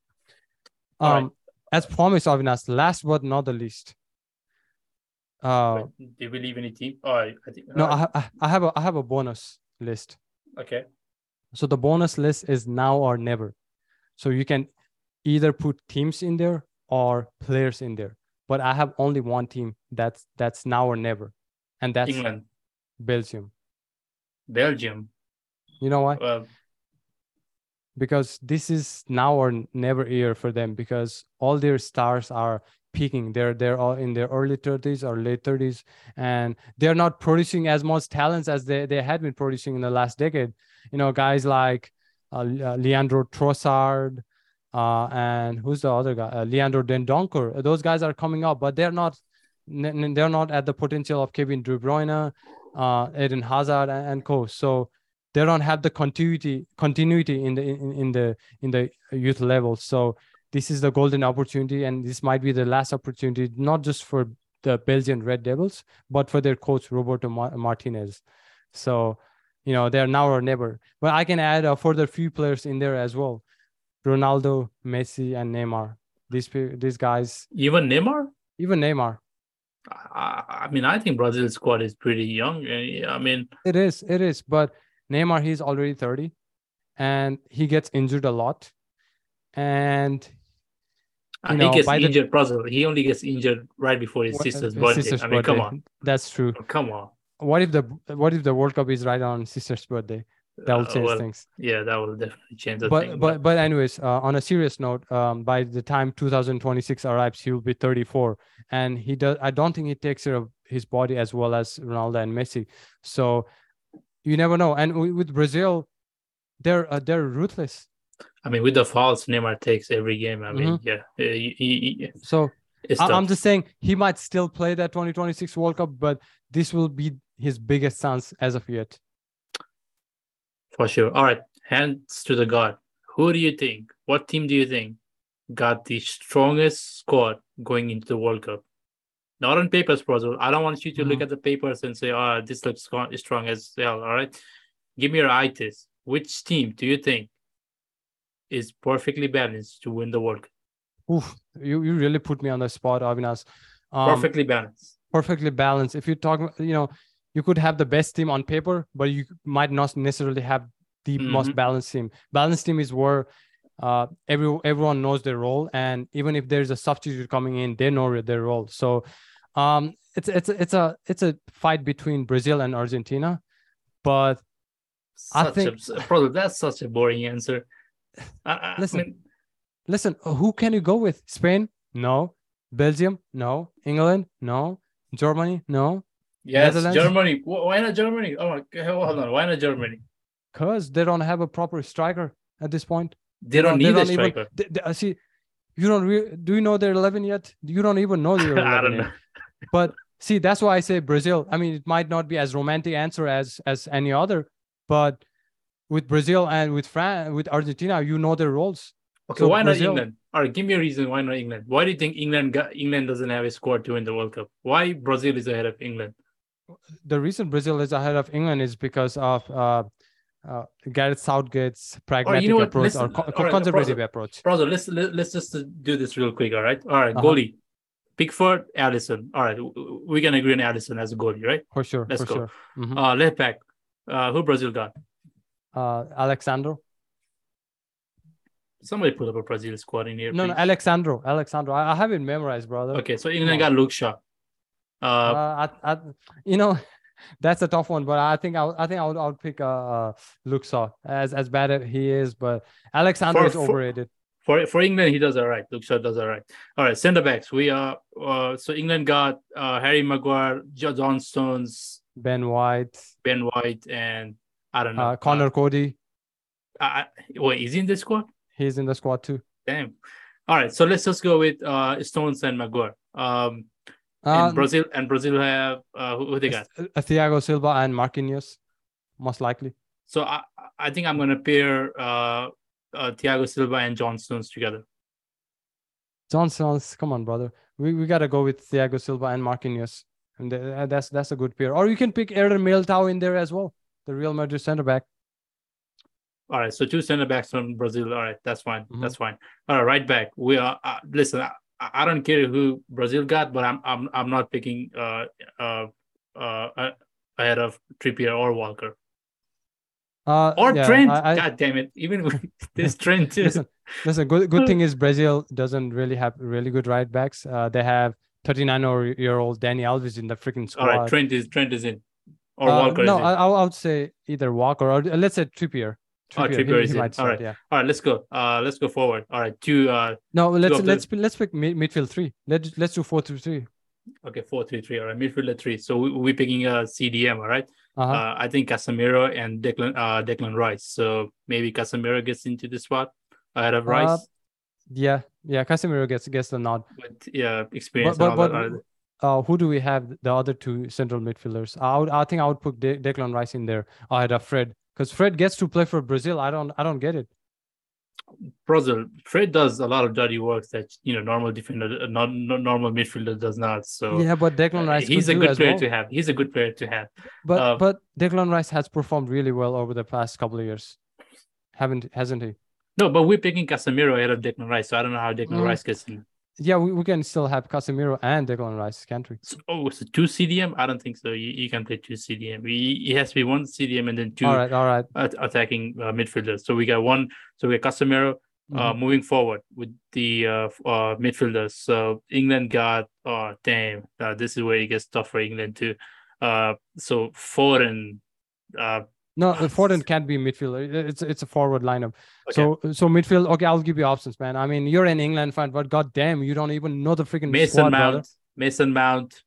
Um right. as promised Avinash last but not the least uh But do you believe any team? Oh i I think no uh, I, I I have a i have a bonus list. Okay So the bonus list is now or never. So you can either put teams in there or players in there. But I have only one team that's that's now or never, and that's England, Belgium. Belgium. You know why? Well, because this is now or never year for them because all their stars are peaking. They're they're all in their early 30s or late 30s and they're not producing as much talents as they, they had been producing in the last decade. You know guys like uh, uh, leandro trossard uh, and who's the other guy? Uh, leandro dendoncker. Those guys are coming up but they're not they're not at the potential of kevin de bruyne uh, eden hazard and, and co. So they don't have the continuity continuity in the in, in the in the youth level. So this is the golden opportunity and this might be the last opportunity not just for the belgian red devils but for their coach roberto martinez. So you know they're now or never. But i can add uh, a further few players in there as well ronaldo messi and neymar. These these guys. Even neymar? Even neymar. I, I mean i think brazil's squad is pretty young eh, i mean. It is it is but Neymar, he's already 30 and he gets injured a lot. And you know, he gets injured, the. He only gets injured right before his what, sister's his birthday. Sister's I mean, birthday. come on. That's true. Oh, come on. What if the what if the World Cup is right on sister's birthday? That will uh, change uh, well, things. Yeah, that will definitely change. but, thing, but but anyways, uh, on a serious note, um, by the time 2026 arrives, he will be 34, and he does. I don't think he takes care of his body as well as Ronaldo and Messi. So you never know. And with Brazil, they're uh, they're ruthless. I mean, with the fouls Neymar takes every game. I mean, mm-hmm. yeah. He, he, so I, I'm just saying he might still play that 2026 World Cup, but this will be his biggest chance as of yet. For sure. All right, hands to the god. Who do you think? What team do you think got the strongest squad going into the World Cup? not on papers, Prozul. I don't want you to mm-hmm. look at the papers and say, oh, this looks strong as hell. All right. Give me your eye test. Which team do you think is perfectly balanced to win the World Cup? Oof, you, you really put me on the spot, Avinash. Um, perfectly balanced. Perfectly balanced. If you talk, you know, you could have the best team on paper, but you might not necessarily have the mm-hmm. most balanced team. Balanced team is where uh, every everyone knows their role, and even if there's a substitute coming in, they know their role. So um, it's it's it's a it's a fight between Brazil and Argentina, but such I think a, that's such a boring answer. I, listen, I mean, listen. Who can you go with? Spain? No. Belgium? No. England? No. Germany? No. Yes, Germany. Why not Germany? Oh, hold on. Why not Germany? Because they don't have a proper striker at this point. They don't need they don't a striker. Even, they, they, uh, see, you don't. Re- do you know they're eleven yet? You don't even know they're eleven. I don't know. But see, that's why I say Brazil. I mean, it might not be as romantic answer as as any other, but with Brazil and with France, with Argentina, you know their roles. Okay, so why Brazil, not England? All right, give me a reason why not England. Why do you think England got, England doesn't have a squad to win the World Cup? Why Brazil is ahead of England? The reason Brazil is ahead of England is because of uh, uh, Gareth Southgate's pragmatic you know approach listen, or co- right, conservative brother, approach. Brother, let's let's just do this real quick. All right, all right, uh-huh. goalie, Pickford, Alisson. All right, we can agree on Alisson as a goalie, right? For sure. Let's for go. Sure. Mm-hmm. Uh, left back, uh, who Brazil got? Uh, Alex Sandro. Somebody put up a Brazil squad in here. No, please. no, Alex Sandro. Alex Sandro. I, I have it memorized, brother. Okay, so England got Luke Shaw. Uh, uh I, I, you know, that's a tough one, but I think I, I think I would, I would pick uh, uh Luke Shaw as as bad as he is, but Alex Sandro for, is overrated. For, for England, he does all right. Luke Shaw does all right. All right, centre backs. We are uh, so England got uh, Harry Maguire, John Stones, Ben White, Ben White, and I don't know uh, Conor uh. Uh, wait, is he in the squad? He's in the squad too. Damn. All right, so let's just go with uh, Stones and Maguire. Um, and uh, Brazil and Brazil have uh, who, who they got? Uh, Thiago Silva and Marquinhos, most likely. So I I think I'm gonna pair uh, uh Thiago Silva and John Stones together. John Stones, come on, brother. We we gotta go with Thiago Silva and Marquinhos, and that's that's a good pair. Or you can pick Eder Militao in there as well, the Real Madrid center back. All right, so two center backs from Brazil. All right, that's fine. Mm-hmm. That's fine. All right, right back. We are uh, listen. I don't care who Brazil got, but I'm I'm I'm not picking uh uh uh ahead of Trippier or Walker. Uh, or yeah, Trent. I- I- God damn it! Even with this Trent too. listen, listen. Good, good thing is Brazil doesn't really have really good right backs. Uh, they have 39 year old Dani Alves in the freaking squad. All right, Trent is Trent is in, or Uh, Walker no. I, I would say either Walker or uh, let's say Trippier. Oh, Trippier, Trippier he, is he start. right. Yeah. All right, let's go. Uh, let's go forward. All right, two. Uh, No, let's let's let's pick mid, midfield three. Let's let's do four through three. okay, four, three, three. All right, midfielder three. So we, we're picking a CDM. All right. Uh-huh. Uh, I think Casemiro and Declan uh Declan Rice. So maybe Casemiro gets into the spot ahead of Rice. Uh, yeah, yeah. Casemiro gets gets the nod. but yeah, experience. But but, all but. Uh, who do we have the other two central midfielders? I would, I think I would put De- Declan Rice in there ahead of Fred because Fred gets to play for Brazil. I don't I don't get it. Brazil, Fred does a lot of dirty work that you know normal defender, uh, not, not normal midfielder does not. So yeah, but Declan uh, Rice he's a good player well. to have. He's a good player to have. But uh, but Declan Rice has performed really well over the past couple of years, haven't hasn't he? No, but we're picking Casemiro ahead of Declan Rice, so I don't know how Declan Mm. Rice gets in. Yeah, we, we can still have Casemiro and Declan Rice, can't we? So, oh, so two CDM? I don't think so. You, you can play two CDM. He, he has to be one CDM and then two All right, all right. at- attacking uh, midfielders. So we got one. So we got Casemiro. Uh, Mhm. moving forward with the uh, uh, midfielders. So England got. Oh damn! Uh, this is where it gets tough for England too. Uh, so Foden. Uh, No, Foden can't be midfielder. It's it's a forward lineup. okay. So so midfield. Okay, I'll give you options, man. I mean, you're an England fan, but god damn, you don't even know the freaking Mason squad, Mount. brother. Mason Mount.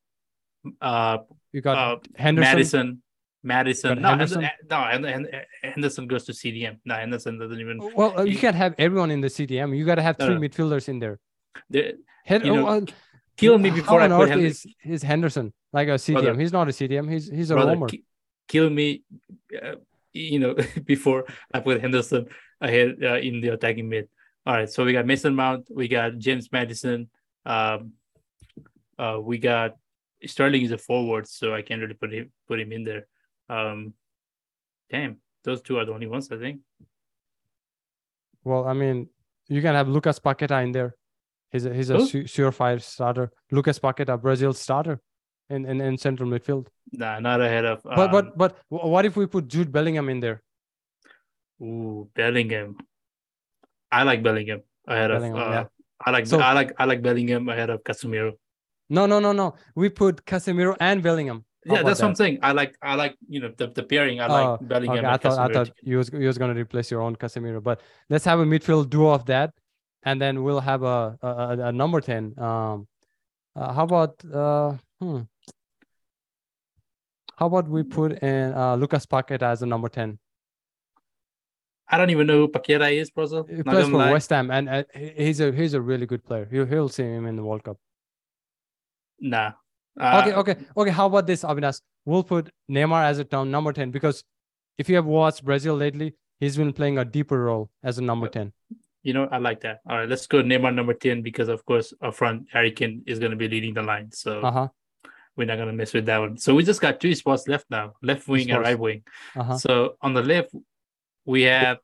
Uh, You got uh, Henderson. Maddison. Maddison. No, Henderson? Henderson. no, Hen- Hen- Henderson goes to CDM. No, Henderson doesn't even. Well, uh, you can't have everyone in the CDM. You got to have three no. midfielders in there. They- Hen- You know, oh, uh, kill me how before I on put Henderson. is is Henderson like a CDM? Brother. he's not a CDM. He's he's a brother, roamer. ki- kill me, uh, you know, before I put Henderson ahead uh, in the attacking mid. All right, so we got Mason Mount, we got James Maddison, um, uh, we got Sterling is a forward, so I can't really put him put him in there. Um, damn, those two are the only ones I think. Well, I mean, you can have Lucas Paqueta in there. He's a he's a su- surefire starter. Lucas Paqueta, Brazil starter, in, in in central midfield. Nah, not ahead of. Um, But but but what if we put Jude Bellingham in there? ooh, Bellingham. I like Bellingham ahead Bellingham, of. Uh, yeah. I like So- I like I like Bellingham ahead of Casemiro. No no no no. We put Casemiro and Bellingham. How yeah, that's what I'm saying. I like I like you know the, the pairing. I Oh, like Bellingham. Okay, and I thought I thought you was you was gonna replace your own Casemiro, but let's have a midfield duo of that, and then we'll have a a, a, a number ten. Um, uh, how about uh, hmm. How about we put in uh, Lucas Paqueta as a number ten? I don't even know who Paqueta is, Brazil. He plays for lie. West Ham, and uh, he's a he's a really good player. He'll he'll see him in the World Cup. Nah. Uh, okay, okay, okay. How about this, Avinash? We'll put Neymar as a town number ten because if you have watched Brazil lately, he's been playing a deeper role as a number ten. You know, I like that. All right, let's go Neymar number 10 because, of course, up front, Harry Kane is going to be leading the line. So Uh huh. We're not going to mess with that one. So we just got two spots left now left wing and right wing. Uh huh. So on the left, we have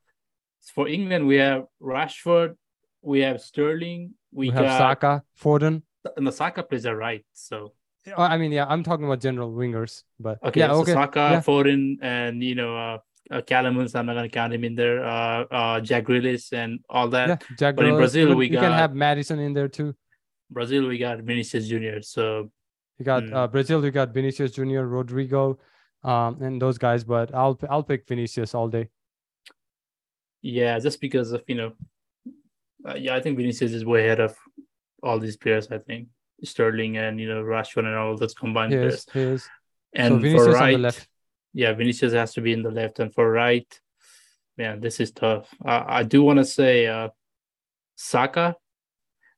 for England, we have Rashford, we have Sterling, we, We have got Saka, Foden. and the Saka plays are right. So Uh, I mean, yeah, I'm talking about general wingers, but Okay, yeah, so okay, Saka, yeah. Foden, and you know, uh, uh Callumans, I'm not gonna count him in there. Uh, uh, Jack Grealish and all that. yeah, Jack but in Brazil, we you can have Maddison in there too. Brazil, we got Vinicius Junior. So You got Mm. uh, Brazil, you got Vinicius Junior, Rodrygo, um, and those guys. But I'll I'll pick Vinicius all day. yeah, just because of you know, uh, yeah, I think Vinicius is way ahead of all these players. I think Sterling and you know Rashford and all those combined He players. is, he is. And so Vinicius for right, yeah, Vinicius has to be in the left, and for right, man, this is tough. I, I do want to say uh, Saka,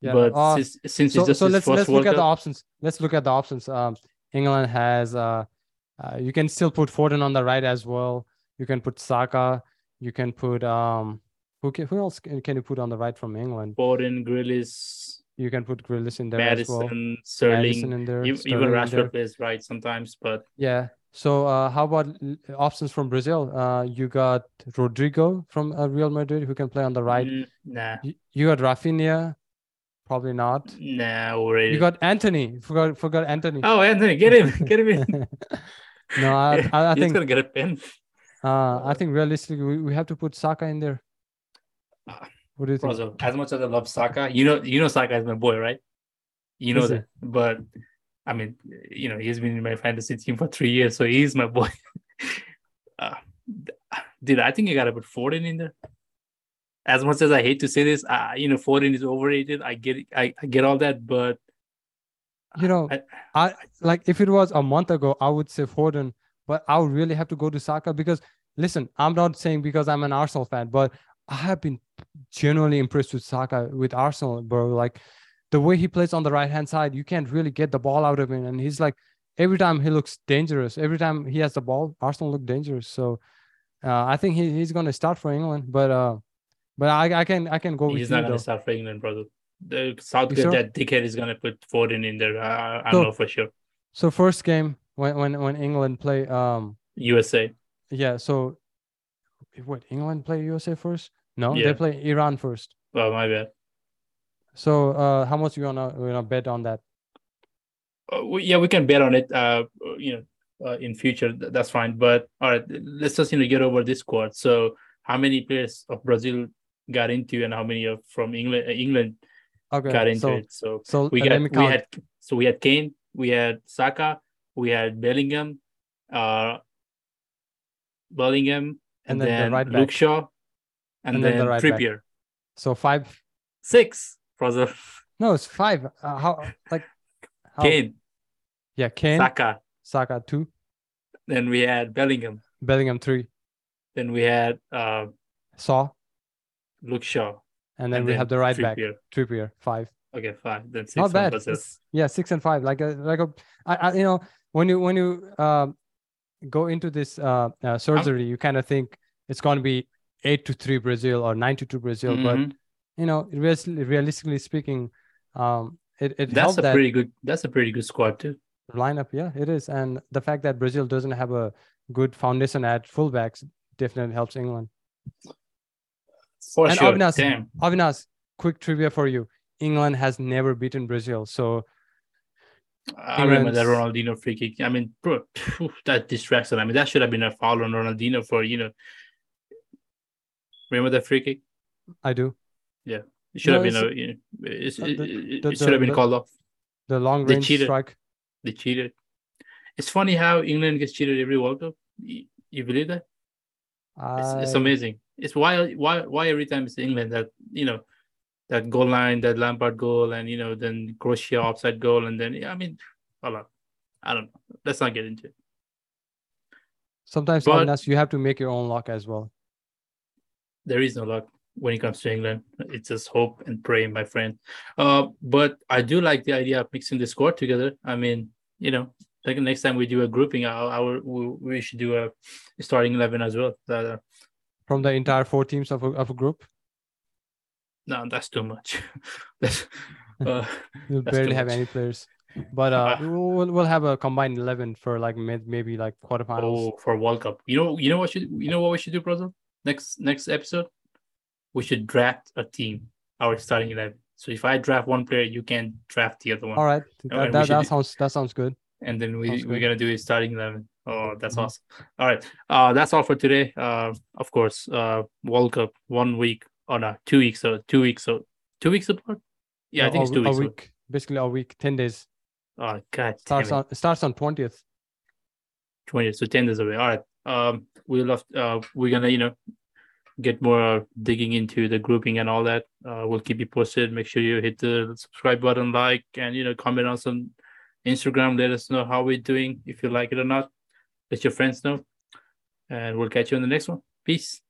Yeah. but uh, since, since so it's just so let's first let's World look at the options. Let's look at the options. Um, England has uh, uh, you can still put Foden on the right as well. You can put Saka. You can put um, who can, who else can, can you put on the right from England? Foden, Grealish, You can put Grealish in there as well. Maddison, Sterling, Maddison in there. ev- even Sterling there. Rashford plays right sometimes, but Yeah. So uh, how about options from Brazil? Uh, you got Rodrygo from uh, Real Madrid who can play on the right. mm, nah, You, you got Raphinha, probably not. nah, already. You got Antony. Forgot forgot Antony. oh, Antony, get him, get him in. no, I, I, I He's think gonna get a pen. Uh, I think realistically, we, we have to put Saka in there. Ah, What do you think? As much as I love Saka, you know, you know Saka is my boy, right? You know Is that. But I mean, you know, he's been in my fantasy team for three years, so he's my boy. uh, dude, I think you gotta put Foden in there. As much as I hate to say this, uh, you know, Foden is overrated. I get, I, I get all that, but You know, I- I like if it was a month ago, I would say Foden, but I would really have to go to Saka because listen, I'm not saying because I'm an Arsenal fan, but I have been genuinely impressed with Saka with Arsenal, bro. Like the way he plays on the right hand side, you can't really get the ball out of him, and he's like every time he looks dangerous. Every time he has the ball, Arsenal look dangerous. So uh, I think he, he's gonna start for England, but uh, but I, I can I can go with he's not gonna though. start for England, brother. The Southgate, sure? that dickhead, is gonna put Foden in there. I, I So- know for sure. So first game when when when England play um USA. Yeah, so what England play USA first? No, Yeah. they play Iran first. Oh my bad. So uh how much you gonna you gonna bet on that? Uh, we, yeah, we can bet on it. Uh, you know, uh, in future, th- that's fine. But all right, let's just you know get over this squad. So, how many players of Brazil got into, and how many of from England? Uh, England Okay. got into so it. So so we got we had so we had Kane, we had Saka, we had Bellingham, uh, Bellingham, and, And then the right Luke back. Shaw, and, And then then, the right back. Trippier. So five Six, brother. no, it's five. Uh, how like how, Kane, Yeah, Kane, Saka. Saka. two, Then we had Bellingham. Bellingham three, Then we had uh, Saw, Luke Shaw. and then we have the right back, Trippier. Trippier, five. Okay, five. Then six Not bad. Yeah, six and five. Like a like a I, I you know when you when you um go into this uh, uh surgery, you kind of think it's gonna be eight to three Brazil or nine to two Brazil, but Mhm. you know, realis- realistically speaking, um, it, it That's a that pretty good. That's a pretty good squad too. lineup. Yeah, it is, and the fact that Brazil doesn't have a good foundation at fullbacks definitely helps England. For And sure. Avinash- Damn. Avinash, quick trivia for you: England has never beaten Brazil, so I remember that Ronaldinho free kick. I mean, bro, phew, that distraction. I mean, that should have been a foul on Ronaldinho for you know. Remember that free kick? I do. Yeah. It should No, have been a. You know, it's, uh, it, it- the- it should have been the- called off. The long They range cheated. strike. They cheated. It's funny how England gets cheated every World Cup. You, you believe that? It's, it's amazing. It's why why why every time it's England that you know that goal line, that Lampard goal, and you know then Croatia offside goal, and then yeah, I mean, hold on, I don't know. Let's not get into it. Sometimes But- you have to make your own luck as well. There is no luck when it comes to England. It's just hope and pray, my friend. Uh, but I do like the idea of mixing the squad together. I mean, you know, like next time we do a grouping, our, our we, we should do a starting eleven as well. Uh, From the entire four teams of a, of a group, no, that's too much. that's, uh, you'll That's barely have much. any players. But uh, Ah. we'll, we'll have a combined eleven for like mid, maybe like quarterfinals. Oh, for World Cup. You know, you know what should you know what we should do, brother? Next next episode, we should draft a team, our starting eleven. So if I draft one player, you can draft the other one, All right, that, that, that do- sounds that sounds good. and then we Sounds we're good. gonna do a starting eleven. Oh, that's Mhm. awesome. All right, uh, that's all for today. Uh, of course, uh, World Cup one week or no, two weeks. So two weeks. So two weeks apart. Yeah, I think a, it's two a weeks. week, basically a week, ten days. Oh God, Starts on starts on twentieth. 20 so 10 days away all right um we love uh we're gonna you know get more digging into the grouping and all that uh we'll keep you posted make sure you hit the subscribe button like and you know comment on some instagram let us know how we're doing if you like it or not let your friends know and we'll catch you on the next one. Peace